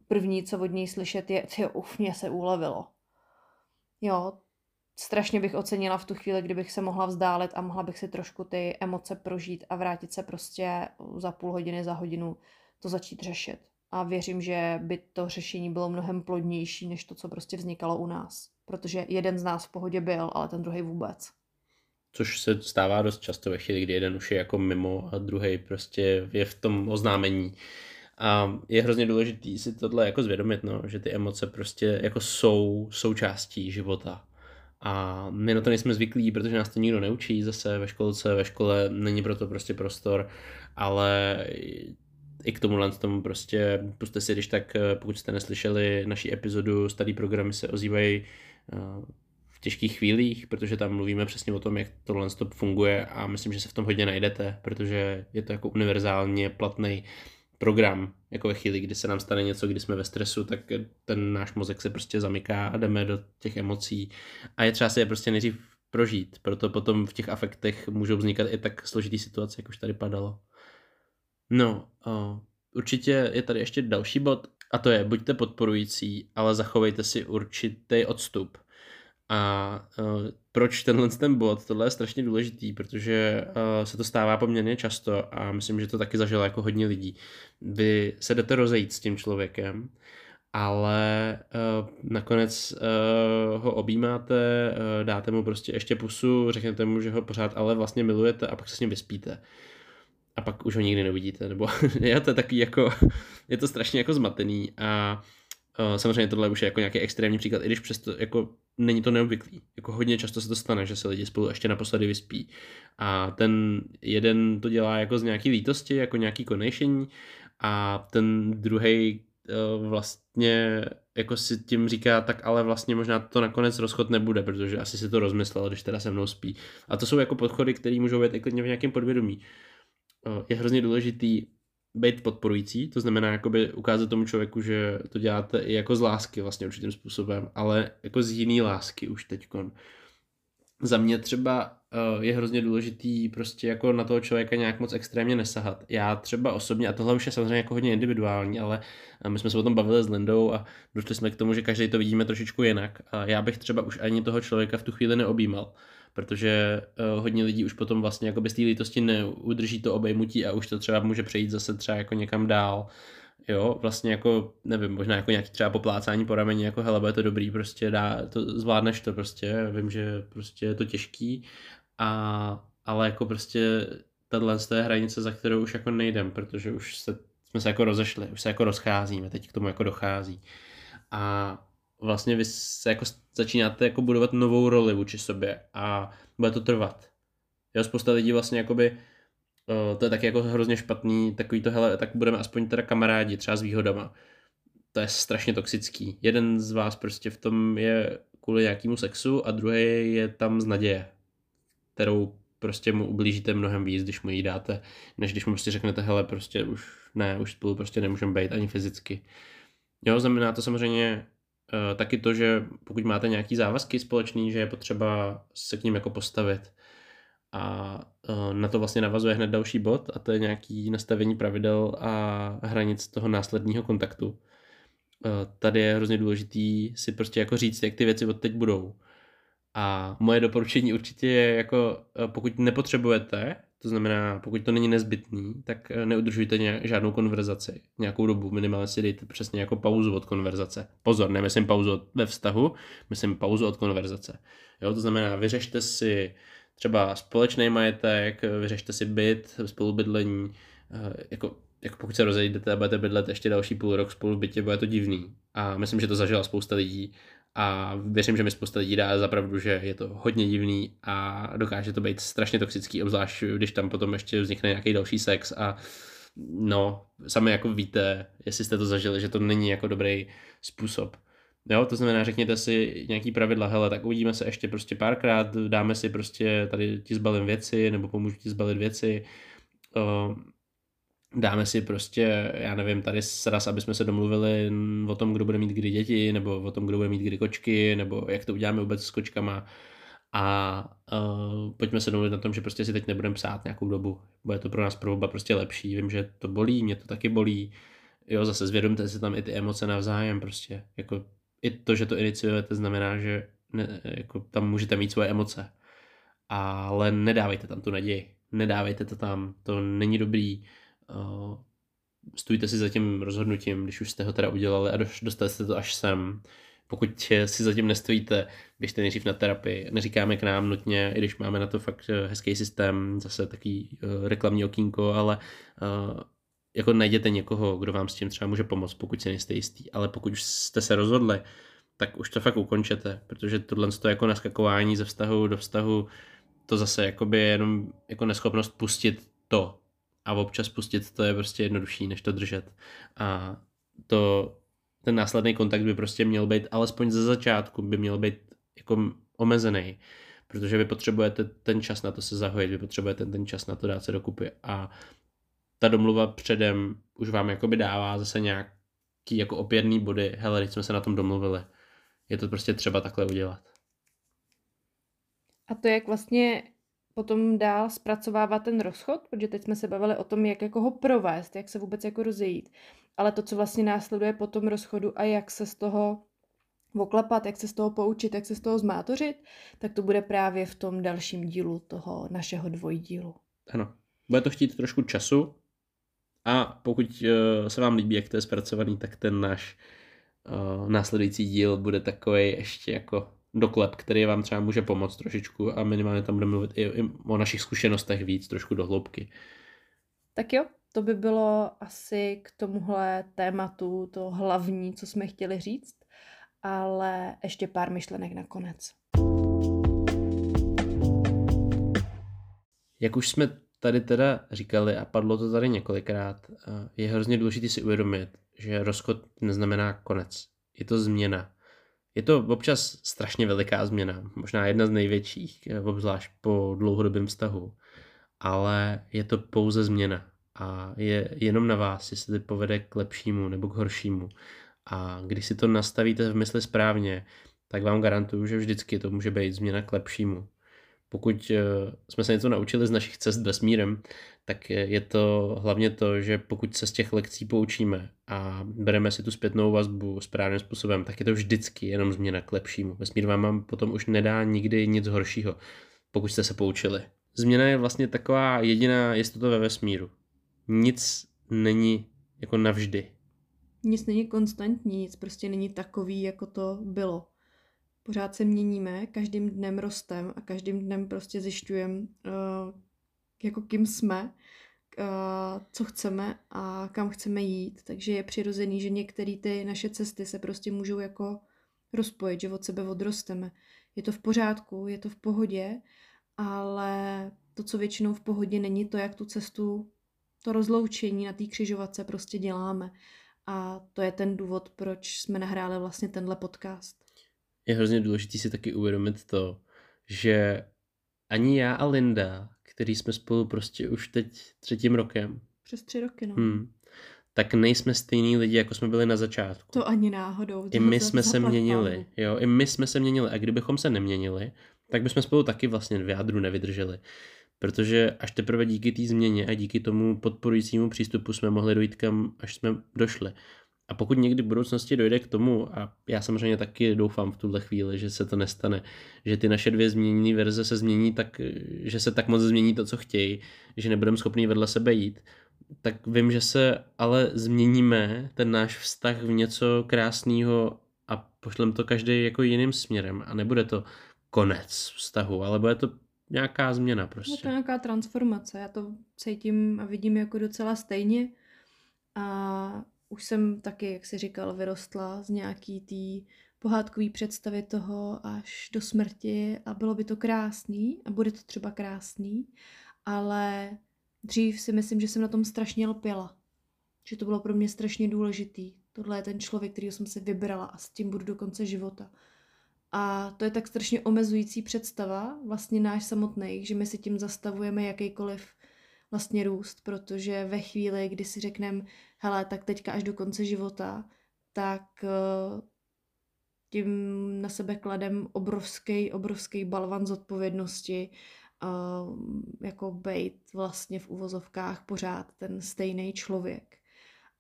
první, co od něj slyšet je, ty uf, mě se ulevilo jo, strašně bych ocenila v tu chvíli, kdybych se mohla vzdálit a mohla bych si trošku ty emoce prožít a vrátit se prostě za půl hodiny, za hodinu to začít řešit. A věřím, že by to řešení bylo mnohem plodnější, než to, co prostě vznikalo u nás. Protože jeden z nás v pohodě byl, ale ten druhý vůbec. Což se stává dost často ve chvíli, kdy jeden už je jako mimo a druhý prostě je v tom oznámení. A je hrozně důležité si tohle jako zvědomit, no, že ty emoce prostě jako jsou součástí života. A my na to nejsme zvyklí, protože nás to nikdo neučí zase ve školce, ve škole není proto prostě prostor, ale i k tomu tomu prostě, prostě si když tak, eh, pokud jste neslyšeli naší epizodu, starý programy se ozývají eh, v těžkých chvílích, protože tam mluvíme přesně o tom, jak tohle stop funguje a myslím, že se v tom hodně najdete, protože je to jako univerzálně platný program, jako ve chvíli, kdy se nám stane něco, kdy jsme ve stresu, tak ten náš mozek se prostě zamyká a jdeme do těch emocí a je třeba si je prostě nejdřív prožít, proto potom v těch afektech můžou vznikat i tak složitý situace, jak už tady padalo. No, o, určitě je tady ještě další bod a to je, buďte podporující, ale zachovejte si určitý odstup. A uh, proč tenhle ten bod? Tohle je strašně důležitý, protože uh, se to stává poměrně často a myslím, že to taky zažilo jako hodně lidí. Vy se jdete rozejít s tím člověkem, ale uh, nakonec uh, ho objímáte, uh, dáte mu prostě ještě pusu, řeknete mu, že ho pořád ale vlastně milujete a pak se s ním vyspíte a pak už ho nikdy neuvidíte, nebo je to taky jako, je to strašně jako zmatený a uh, samozřejmě tohle už je jako nějaký extrémní příklad, i když přesto jako není to neobvyklý. Jako hodně často se to stane, že se lidi spolu ještě naposledy vyspí. A ten jeden to dělá jako z nějaký lítosti, jako nějaký konejšení a ten druhý uh, vlastně jako si tím říká, tak ale vlastně možná to nakonec rozchod nebude, protože asi si to rozmyslel, když teda se mnou spí. A to jsou jako podchody, které můžou být i klidně v nějakém podvědomí. Eh, je hrozně důležitý být podporující, to znamená jakoby ukázat tomu člověku, že to děláte i jako z lásky vlastně určitým způsobem, ale jako z jiný lásky už teďkon. Za mě třeba uh, je hrozně důležitý prostě jako na toho člověka nějak moc extrémně nesahat. Já třeba osobně, a tohle už je samozřejmě jako hodně individuální, ale eh, my jsme se o tom bavili s Lindou a došli jsme k tomu, že každý to vidíme trošičku jinak. A já bych třeba už ani toho člověka v tu chvíli neobjímal protože uh, hodně lidí už potom vlastně jako bez té lítosti neudrží to obejmutí a už to třeba může přejít zase třeba jako někam dál. Jo, vlastně jako, nevím, možná jako nějaký třeba poplácání po rameni, jako hele, bude to dobrý, prostě dá, to, zvládneš to prostě, vím, že prostě je to těžký, a, ale jako prostě tahle je hranice, za kterou už jako nejdem, protože už se, jsme se jako rozešli, už se jako rozcházíme, teď k tomu jako dochází. A vlastně vy se jako začínáte jako budovat novou roli vůči sobě a bude to trvat. Jo, spousta lidí vlastně jakoby, uh, to je taky jako hrozně špatný, takový to, hele, tak budeme aspoň teda kamarádi, třeba s výhodama. To je strašně toxický. Jeden z vás prostě v tom je kvůli nějakému sexu a druhý je tam z naděje, kterou prostě mu ublížíte mnohem víc, když mu ji dáte, než když mu prostě řeknete, hele, prostě už ne, už spolu prostě nemůžeme být ani fyzicky. Jo, znamená to samozřejmě Eh, taky to, že pokud máte nějaký závazky společný, že je potřeba se k ním jako postavit. A eh, na to vlastně navazuje hned další bod a to je nějaký nastavení pravidel a hranic toho následního kontaktu. Eh, tady je hrozně důležitý si prostě jako říct, jak ty věci od teď budou. A moje doporučení určitě je jako, pokud nepotřebujete to znamená, pokud to není nezbytný, tak eh, neudržujte nějak, žádnou konverzaci nějakou dobu. Minimálně si dejte přesně jako pauzu od konverzace. Pozor, nemyslím pauzu od, ve vztahu, myslím pauzu od konverzace. Jo, to znamená, vyřešte si třeba společný majetek, vyřešte si byt, spolubydlení, eh, jako, jako pokud se rozejdete a budete bydlet ještě další půl rok spolu v bytě, bude to divný. A myslím, že to zažila spousta lidí a věřím, že mi spousta lidí dá zapravdu, že je to hodně divný a dokáže to být strašně toxický, obzvlášť když tam potom ještě vznikne nějaký další sex a no, sami jako víte, jestli jste to zažili, že to není jako dobrý způsob. Jo, to znamená, řekněte si nějaký pravidla, hele, tak uvidíme se ještě prostě párkrát, dáme si prostě tady ti zbalím věci, nebo pomůžu ti zbalit věci, dáme si prostě, já nevím, tady sraz, aby jsme se domluvili o tom, kdo bude mít kdy děti, nebo o tom, kdo bude mít kdy kočky, nebo jak to uděláme vůbec s kočkama. A uh, pojďme se domluvit na tom, že prostě si teď nebudeme psát nějakou dobu. Bude to pro nás pro oba prostě lepší. Vím, že to bolí, mě to taky bolí. Jo, zase zvědomte si tam i ty emoce navzájem prostě. Jako i to, že to iniciujete, znamená, že ne, jako tam můžete mít svoje emoce. Ale nedávejte tam tu naději. Nedávejte to tam, to není dobrý stůjte si za tím rozhodnutím, když už jste ho teda udělali a dostali jste to až sem. Pokud si zatím nestojíte, běžte nejdřív na terapii. Neříkáme k nám nutně, i když máme na to fakt eh, hezký systém, zase taký uh, reklamní okýnko, ale jako najděte někoho, kdo vám s tím třeba může pomoct, pokud si nejste jistý. Ale pokud už jste se rozhodli, tak už to fakt ukončete, protože tohle je jako naskakování ze vztahu do vztahu, to zase jakoby je jenom jako neschopnost pustit to, a občas pustit to je prostě jednodušší, než to držet. A to, ten následný kontakt by prostě měl být, alespoň ze začátku by měl být jako omezený, protože vy potřebujete ten čas na to se zahojit, vy potřebujete ten čas na to dát se dokupy a ta domluva předem už vám jakoby dává zase nějaký jako opěrný body, hele, teď jsme se na tom domluvili. Je to prostě třeba takhle udělat. A to, jak vlastně potom dál zpracovává ten rozchod, protože teď jsme se bavili o tom, jak jako ho provést, jak se vůbec jako rozejít. Ale to, co vlastně následuje po tom rozchodu a jak se z toho oklepat, jak se z toho poučit, jak se z toho zmátořit, tak to bude právě v tom dalším dílu toho našeho dvojdílu. Ano. Bude to chtít trošku času a pokud uh, se vám líbí, jak to je zpracovaný, tak ten náš uh, následující díl bude takový ještě jako doklep, který vám třeba může pomoct trošičku a minimálně tam budeme mluvit i, i o našich zkušenostech víc, trošku do hloubky. Tak jo, to by bylo asi k tomuhle tématu to hlavní, co jsme chtěli říct, ale ještě pár myšlenek nakonec. Jak už jsme tady teda říkali a padlo to tady několikrát, je hrozně důležité si uvědomit, že rozchod neznamená konec. Je to změna. Je to občas strašně veliká změna, možná jedna z největších, eh, obzvlášť po dlouhodobém vztahu, ale je to pouze změna a je jenom na vás, jestli to povede k lepšímu nebo k horšímu. A když si to nastavíte v mysli správně, tak vám garantuju, že vždycky to může být změna k lepšímu. Pokud eh, jsme se něco naučili z našich cest vesmírem, tak je to hlavně to, že pokud se z těch lekcí poučíme a bereme si tu zpětnou vazbu správným způsobem, tak je to vždycky jenom změna k lepšímu. Vesmír vám potom už nedá nikdy nic horšího, pokud jste se poučili. Změna je vlastně taková jediná jistota ve vesmíru. Nic není jako navždy. Nic není konstantní, nic prostě není takový, jako to bylo. Pořád se měníme, každým dnem rostem a každým dnem prostě zjišťujeme, uh, jako kým jsme, uh, co chceme a kam chceme jít. Takže je přirozený, že některé ty naše cesty se prostě můžou jako rozpojit, že od sebe odrosteme. Je to v pořádku, je to v pohodě, ale to, co většinou v pohodě není, to, jak tu cestu, to rozloučení na té křižovatce prostě děláme. A to je ten důvod, proč jsme nahráli vlastně tenhle podcast. Je hrozně důležité si taky uvědomit to, že ani já a Linda, který jsme spolu prostě už teď třetím rokem. Přes tři roky, no. Hmm, tak nejsme stejný lidi, jako jsme byli na začátku. To ani náhodou. I my jsme se měnili, jo, i my jsme se měnili a kdybychom se neměnili, tak bychom spolu taky vlastně v jádru nevydrželi. Protože až teprve díky té změně a díky tomu podporujícímu přístupu jsme mohli dojít kam, až jsme došli. A pokud někdy v budoucnosti dojde k tomu, a já samozřejmě taky doufám v tuhle chvíli, že se to nestane, že ty naše dvě změněné verze se změní tak, že se tak moc změní to, co chtějí, že nebudeme schopni vedle sebe jít, tak vím, že se ale změníme ten náš vztah v něco krásného a pošlem to každý jako jiným směrem a nebude to konec vztahu, ale bude to nějaká změna prostě. Je to nějaká transformace, já to cítím a vidím jako docela stejně a už jsem taky, jak si říkal, vyrostla z nějaký tý pohádkový představy toho až do smrti a bylo by to krásný a bude to třeba krásný, ale dřív si myslím, že jsem na tom strašně lpěla. Že to bylo pro mě strašně důležitý. Tohle je ten člověk, který jsem si vybrala a s tím budu do konce života. A to je tak strašně omezující představa, vlastně náš samotný, že my si tím zastavujeme jakýkoliv vlastně růst, protože ve chvíli, kdy si řekneme, hele, tak teďka až do konce života, tak eh, tím na sebe kladem obrovský, obrovský balvan zodpovědnosti, uh, jako být vlastně v uvozovkách pořád ten stejný člověk.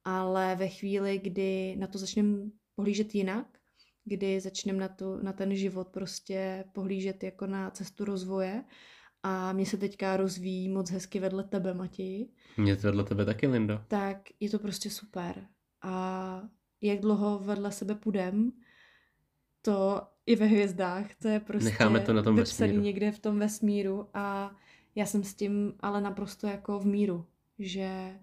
Ale ve chvíli, kdy na to začneme pohlížet jinak, kdy začneme na, na ten život prostě pohlížet jako na cestu rozvoje a mě se teďka rozvíjí moc hezky vedle tebe, Matěji. Mě to vedle tebe taky, Lindo. Tak je to prostě super. A jak dlouho vedle sebe půjdem, to i ve hvězdách, to je prostě Necháme to na tom vesmíru. někde v tom vesmíru a já jsem s tím ale naprosto jako v míru, že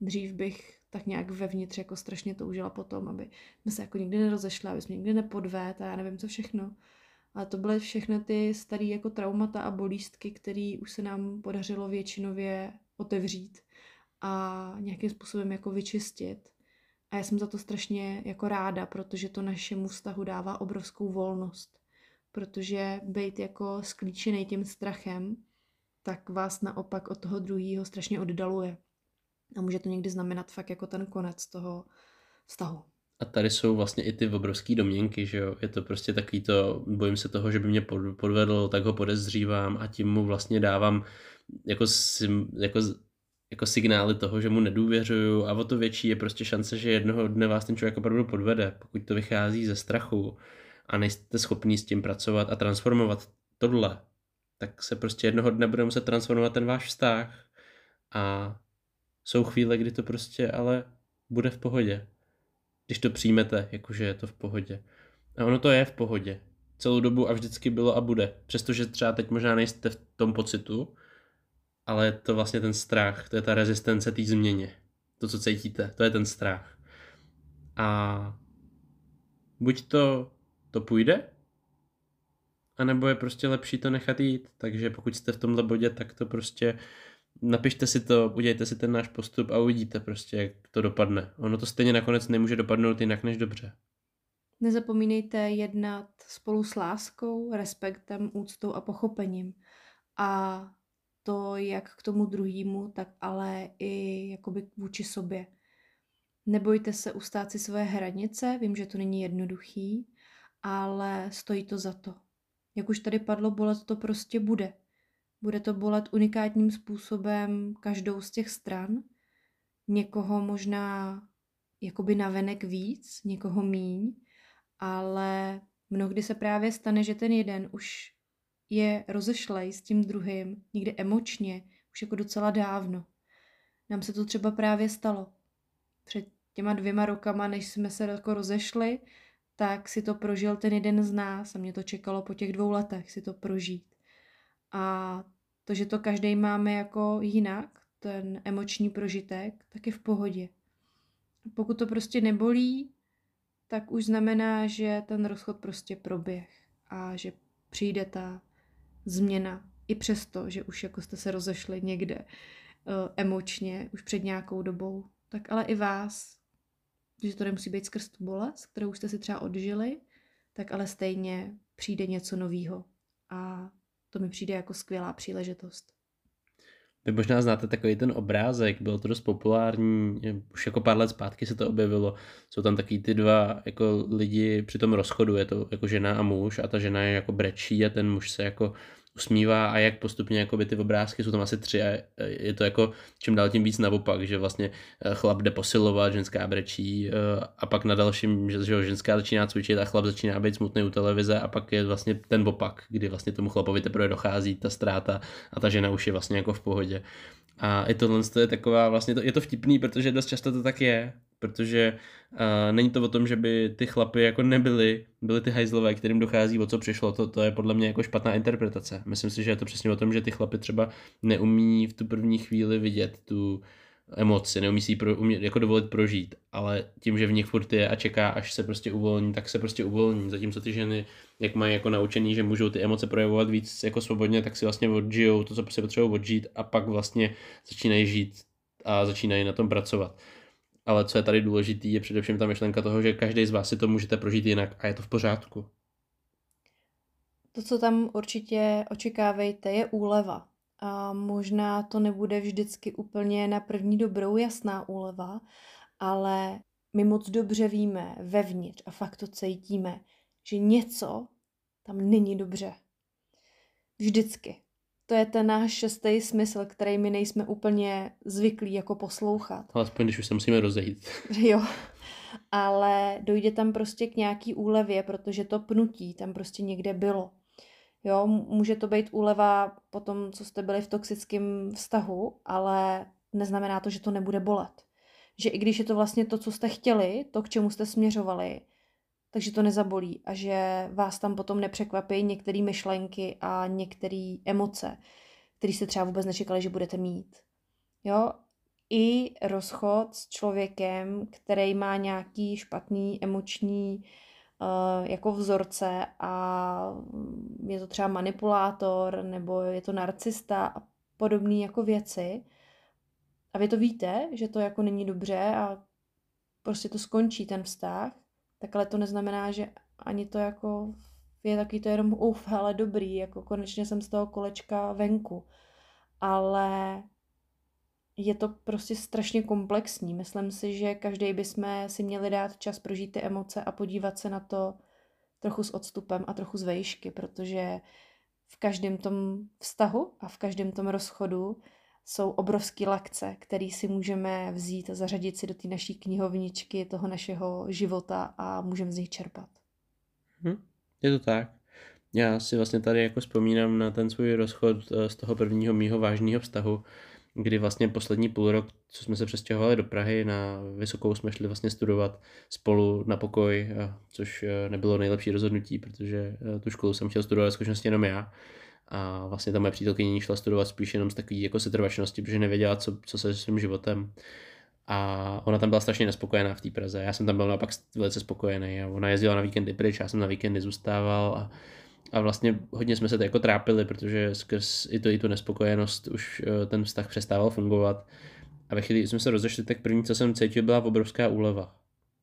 dřív bych tak nějak vevnitř jako strašně toužila potom, aby jsme se jako nikdy nerozešli, aby jsme nikdy nepodvést a já nevím co všechno. Ale to byly všechny ty staré jako traumata a bolístky, které už se nám podařilo většinově otevřít a nějakým způsobem jako vyčistit. A já jsem za to strašně jako ráda, protože to našemu vztahu dává obrovskou volnost. Protože být jako sklíčený tím strachem, tak vás naopak od toho druhého strašně oddaluje. A může to někdy znamenat fakt jako ten konec toho vztahu. A tady jsou vlastně i ty obrovské domněnky, že jo. Je to prostě takový to, bojím se toho, že by mě podvedl, tak ho podezřívám a tím mu vlastně dávám jako, jako, jako signály toho, že mu nedůvěřuju a o to větší je prostě šance, že jednoho dne vás ten člověk opravdu podvede, pokud to vychází ze strachu a nejste schopní s tím pracovat a transformovat tohle, tak se prostě jednoho dne bude muset transformovat ten váš vztah a jsou chvíle, kdy to prostě ale bude v pohodě když to přijmete, jakože je to v pohodě. A ono to je v pohodě. Celou dobu a vždycky bylo a bude. Přestože třeba teď možná nejste v tom pocitu, ale je to vlastně ten strach, to je ta rezistence té změně. To, co cítíte, to je ten strach. A buď to, to půjde, anebo je prostě lepší to nechat jít. Takže pokud jste v tomhle bodě, tak to prostě napište si to, udějte si ten náš postup a uvidíte prostě, jak to dopadne. Ono to stejně nakonec nemůže dopadnout jinak než dobře. Nezapomínejte jednat spolu s láskou, respektem, úctou a pochopením. A to jak k tomu druhému, tak ale i jakoby vůči sobě. Nebojte se ustát si svoje hranice, vím, že to není jednoduchý, ale stojí to za to. Jak už tady padlo, bolet to prostě bude. Bude to bolet unikátním způsobem každou z těch stran. Někoho možná jakoby navenek víc, někoho míň, ale mnohdy se právě stane, že ten jeden už je rozešlej s tím druhým, někde emočně, už jako docela dávno. Nám se to třeba právě stalo. Před těma dvěma rokama, než jsme se jako rozešli, tak si to prožil ten jeden z nás a mě to čekalo po těch dvou letech si to prožít. A to, že to každý máme jako jinak, ten emoční prožitek, tak je v pohodě. Pokud to prostě nebolí, tak už znamená, že ten rozchod prostě proběh a že přijde ta změna i přesto, že už jako jste se rozešli někde uh, emočně už před nějakou dobou, tak ale i vás, že to nemusí být skrz tu bolest, kterou jste si třeba odžili, tak ale stejně přijde něco nového a to mi přijde jako skvělá příležitost. Vy možná znáte takový ten obrázek, bylo to dost populární, už jako pár let zpátky se to objevilo. Jsou tam taky ty dva jako lidi při tom rozchodu, je to jako žena a muž a ta žena je jako brečí a ten muž se jako usmívá a jak postupně jakoby ty obrázky, jsou tam asi tři a je to jako čím dál tím víc naopak, že vlastně eh, chlap jde posilovat, ženská brečí eh, a pak na dalším, že, že ženská začíná cvičit a chlap začíná být smutný u televize a pak je vlastně ten opak, kdy vlastně tomu chlapovi teprve dochází ta ztráta a ta žena už je vlastně jako v pohodě. A i tohle je taková, vlastně to, je to vtipný, protože dost často to tak je, protože uh, není to o tom, že by ty chlapy jako nebyly, byly ty hajzlové, kterým dochází o co přišlo, to, to je podle mě jako špatná interpretace. Myslím si, že je to přesně o tom, že ty chlapy třeba neumí v tu první chvíli vidět tu emoci, neumí si ji pro, umě, jako dovolit prožít, ale tím, že v nich furt je a čeká, až se prostě uvolní, tak se prostě uvolní, zatímco ty ženy, jak mají jako naučený, že můžou ty emoce projevovat víc jako svobodně, tak si vlastně odžijou to, co si potřebují odžít a pak vlastně začínají žít a začínají na tom pracovat ale co je tady důležitý, je především ta myšlenka toho, že každý z vás si to můžete prožít jinak a je to v pořádku. To, co tam určitě očekávejte, je úleva. A možná to nebude vždycky úplně na první dobrou jasná úleva, ale my moc dobře víme vevnitř a fakt to cítíme, že něco tam není dobře. Vždycky to je ten náš šestý smysl, který my nejsme úplně zvyklí jako poslouchat. Alespoň když už se musíme rozejít. Jo, ale dojde tam prostě k nějaký úlevě, protože to pnutí tam prostě někde bylo. Jo, může to být úleva po tom, co jste byli v toxickém vztahu, ale neznamená to, že to nebude bolet. Že i když je to vlastně to, co jste chtěli, to, k čemu jste směřovali, takže to nezabolí a že vás tam potom nepřekvapí některé myšlenky a některé emoce, které jste třeba vůbec nečekali, že budete mít. Jo, i rozchod s člověkem, který má nějaký špatný emoční uh, jako vzorce a je to třeba manipulátor nebo je to narcista a podobné jako věci, a vy to víte, že to jako není dobře a prostě to skončí ten vztah, tak ale to neznamená, že ani to jako je taky to jenom uf, ale dobrý, jako konečně jsem z toho kolečka venku. Ale je to prostě strašně komplexní. Myslím si, že každý bychom si měli dát čas prožít ty emoce a podívat se na to trochu s odstupem a trochu z vejšky, protože v každém tom vztahu a v každém tom rozchodu jsou obrovský lakce, který si můžeme vzít a zařadit si do té naší knihovničky toho našeho života a můžeme z nich čerpat. Hm, je to tak. Já si vlastně tady jako vzpomínám na ten svůj rozchod eh, z toho prvního mýho vážného vztahu, kdy vlastně poslední půl rok, co jsme se přestěhovali do Prahy, na Vysokou jsme šli vlastně studovat spolu na pokoj, což eh, nebylo nejlepší rozhodnutí, protože eh, tu školu jsem chtěl studovat zkušenosti jenom já. A vlastně ta moje přítelkyně šla studovat spíš jenom z takový jako setrvačnosti, protože nevěděla, co, co se svým životem. A ona tam byla strašně nespokojená v té Praze. Já jsem tam byl naopak velice spokojený a ona jezdila na víkendy pryč, já jsem na víkendy zůstával a a vlastně hodně jsme se to jako trápili, protože skrz i, to, i tu nespokojenost už eh, ten vztah přestával fungovat. A ve chvíli, jsme se rozešli, tak první, co jsem cítil, byla obrovská úleva.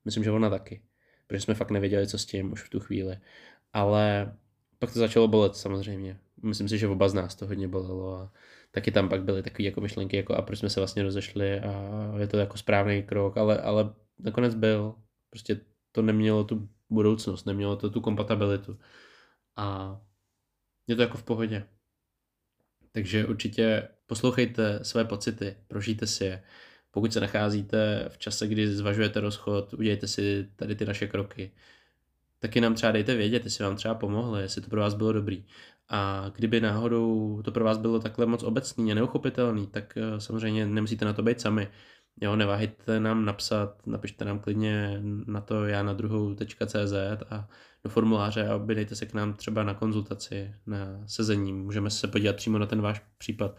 Myslím, že ona taky. Protože jsme fakt nevěděli, co s tím už v tu chvíli. Ale pak to začalo bolet samozřejmě. Myslím si, že oba z nás to hodně bolelo a taky tam pak byly takové jako myšlenky, jako a proč jsme se vlastně rozešli a je to jako správný krok, ale, ale nakonec byl. Prostě to nemělo tu budoucnost, nemělo to tu kompatibilitu a je to jako v pohodě. Takže určitě poslouchejte své pocity, prožijte si je. Pokud se nacházíte v čase, kdy zvažujete rozchod, udějte si tady ty naše kroky. Taky nám třeba dejte vědět, jestli vám třeba pomohlo, jestli to pro vás bylo dobrý. A kdyby náhodou to pro vás bylo takhle moc obecný a neuchopitelný, tak eh, samozřejmě nemusíte na to být sami. Jo, neváhejte nám napsat, napište nám klidně na to já na druhou.cz a do formuláře a objednejte se k nám třeba na konzultaci, na sezení. Můžeme se podívat přímo na ten váš případ.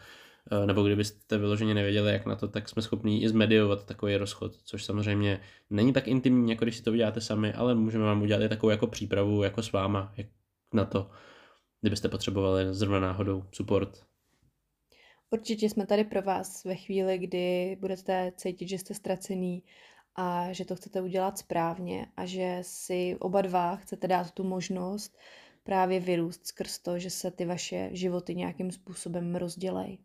Eh, nebo kdybyste vyloženě nevěděli, jak na to, tak jsme schopni i zmediovat takový rozchod, což samozřejmě není tak intimní, jako když si to uděláte sami, ale můžeme vám udělat i takovou jako přípravu, jako s váma, jak na to, kdybyste potřebovali zrovna náhodou support. Určitě jsme tady pro vás ve chvíli, kdy budete cítit, že jste ztracený a že to chcete udělat správně a že si oba dva chcete dát tu možnost právě vyrůst skrz to, že se ty vaše životy nějakým způsobem rozdělejí.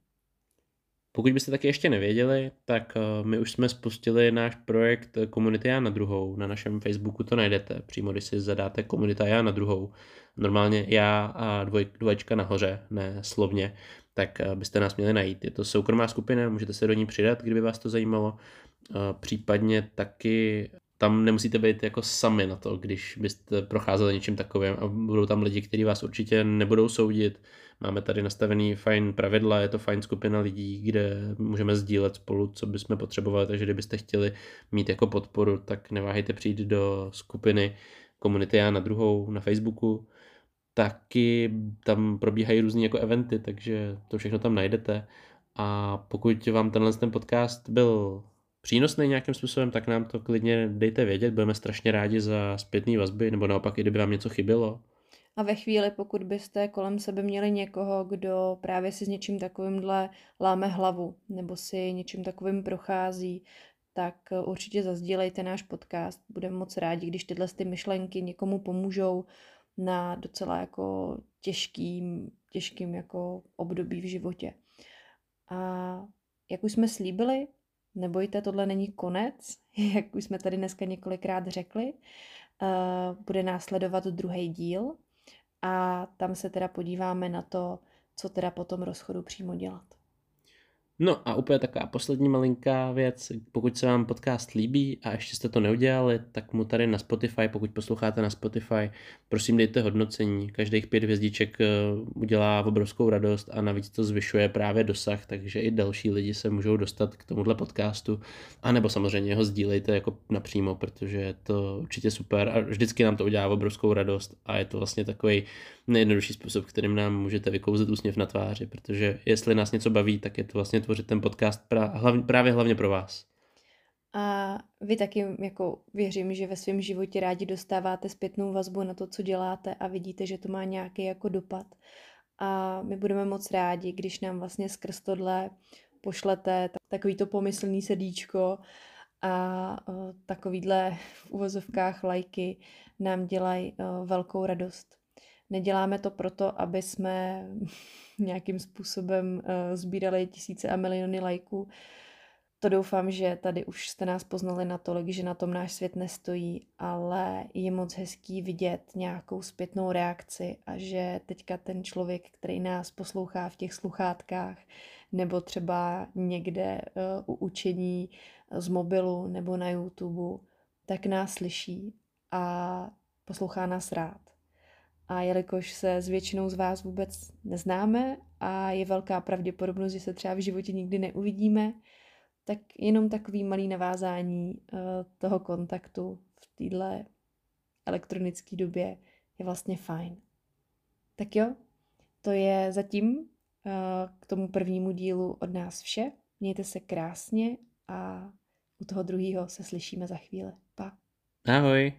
Pokud byste taky ještě nevěděli, tak eh, my už jsme spustili náš projekt Komunita já na druhou. Na našem Facebooku to najdete, přímo když si zadáte Komunita já na druhou. Normálně já a dvoj, dvoječka nahoře, ne slovně, tak eh, byste nás měli najít. Je to soukromá skupina, můžete se do ní přidat, kdyby vás to zajímalo. Eh, případně taky tam nemusíte být jako sami na to, když byste procházeli něčím takovým a budou tam lidi, kteří vás určitě nebudou soudit. Máme tady nastavený fajn pravidla, je to fajn skupina lidí, kde můžeme sdílet spolu, co bychom potřebovali, takže kdybyste chtěli mít jako podporu, tak neváhejte přijít do skupiny komunity já na druhou na Facebooku. Taky tam probíhají různé jako eventy, takže to všechno tam najdete. A pokud vám tenhle ten podcast byl přínosný nějakým způsobem, tak nám to klidně dejte vědět, budeme strašně rádi za zpětné vazby, nebo naopak, i kdyby vám něco chybělo. A ve chvíli, pokud byste kolem sebe měli někoho, kdo právě si s něčím takovýmhle láme hlavu, nebo si něčím takovým prochází, tak určitě zazdílejte náš podcast. Budeme moc rádi, když tyhle ty myšlenky někomu pomůžou na docela jako těžkým, těžkým jako období v životě. A jak už jsme slíbili, nebojte, tohle není konec, jak už jsme tady dneska několikrát řekli. Uh, bude následovat druhý díl a tam se teda podíváme na to, co teda po tom rozchodu přímo dělat. No a úplně taková poslední malinká věc, pokud se vám podcast líbí a ještě jste to neudělali, tak mu tady na Spotify, pokud posloucháte na Spotify, prosím dejte hodnocení. Každých pět hvězdiček eh, udělá obrovskou radost a navíc to zvyšuje právě dosah, takže i další lidi se můžou dostat k tomuhle podcastu. A nebo samozřejmě ho sdílejte jako napřímo, protože je to určitě super a vždycky nám to udělá obrovskou radost a je to vlastně takový nejjednodušší způsob, kterým nám můžete vykouzet úsměv na tváři, protože jestli nás něco baví, tak je to vlastně tvořit ten podcast právě hlavně pro vás. A vy taky jako věřím, že ve svém životě rádi dostáváte zpětnou vazbu na to, co děláte a vidíte, že to má nějaký jako dopad. A my budeme moc rádi, když nám vlastně skrz tohle pošlete takový to pomyslný sedíčko a takovýhle v uvozovkách lajky nám dělají velkou radost. Neděláme to proto, aby jsme nějakým způsobem sbírali tisíce a miliony lajků, to doufám, že tady už jste nás poznali natolik, že na tom náš svět nestojí, ale je moc hezký vidět nějakou zpětnou reakci a že teďka ten člověk, který nás poslouchá v těch sluchátkách nebo třeba někde uh, u učení z mobilu nebo na YouTube, tak nás slyší a poslouchá nás rád. A jelikož se s většinou z vás vůbec neznáme a je velká pravděpodobnost, že se třeba v životě nikdy neuvidíme, tak jenom takový malý navázání uh, toho kontaktu v téhle elektronické době je vlastně fajn. Tak jo, to je zatím uh, k tomu prvnímu dílu od nás vše. Mějte se krásně a u toho druhého se slyšíme za chvíli. Pa. Ahoj.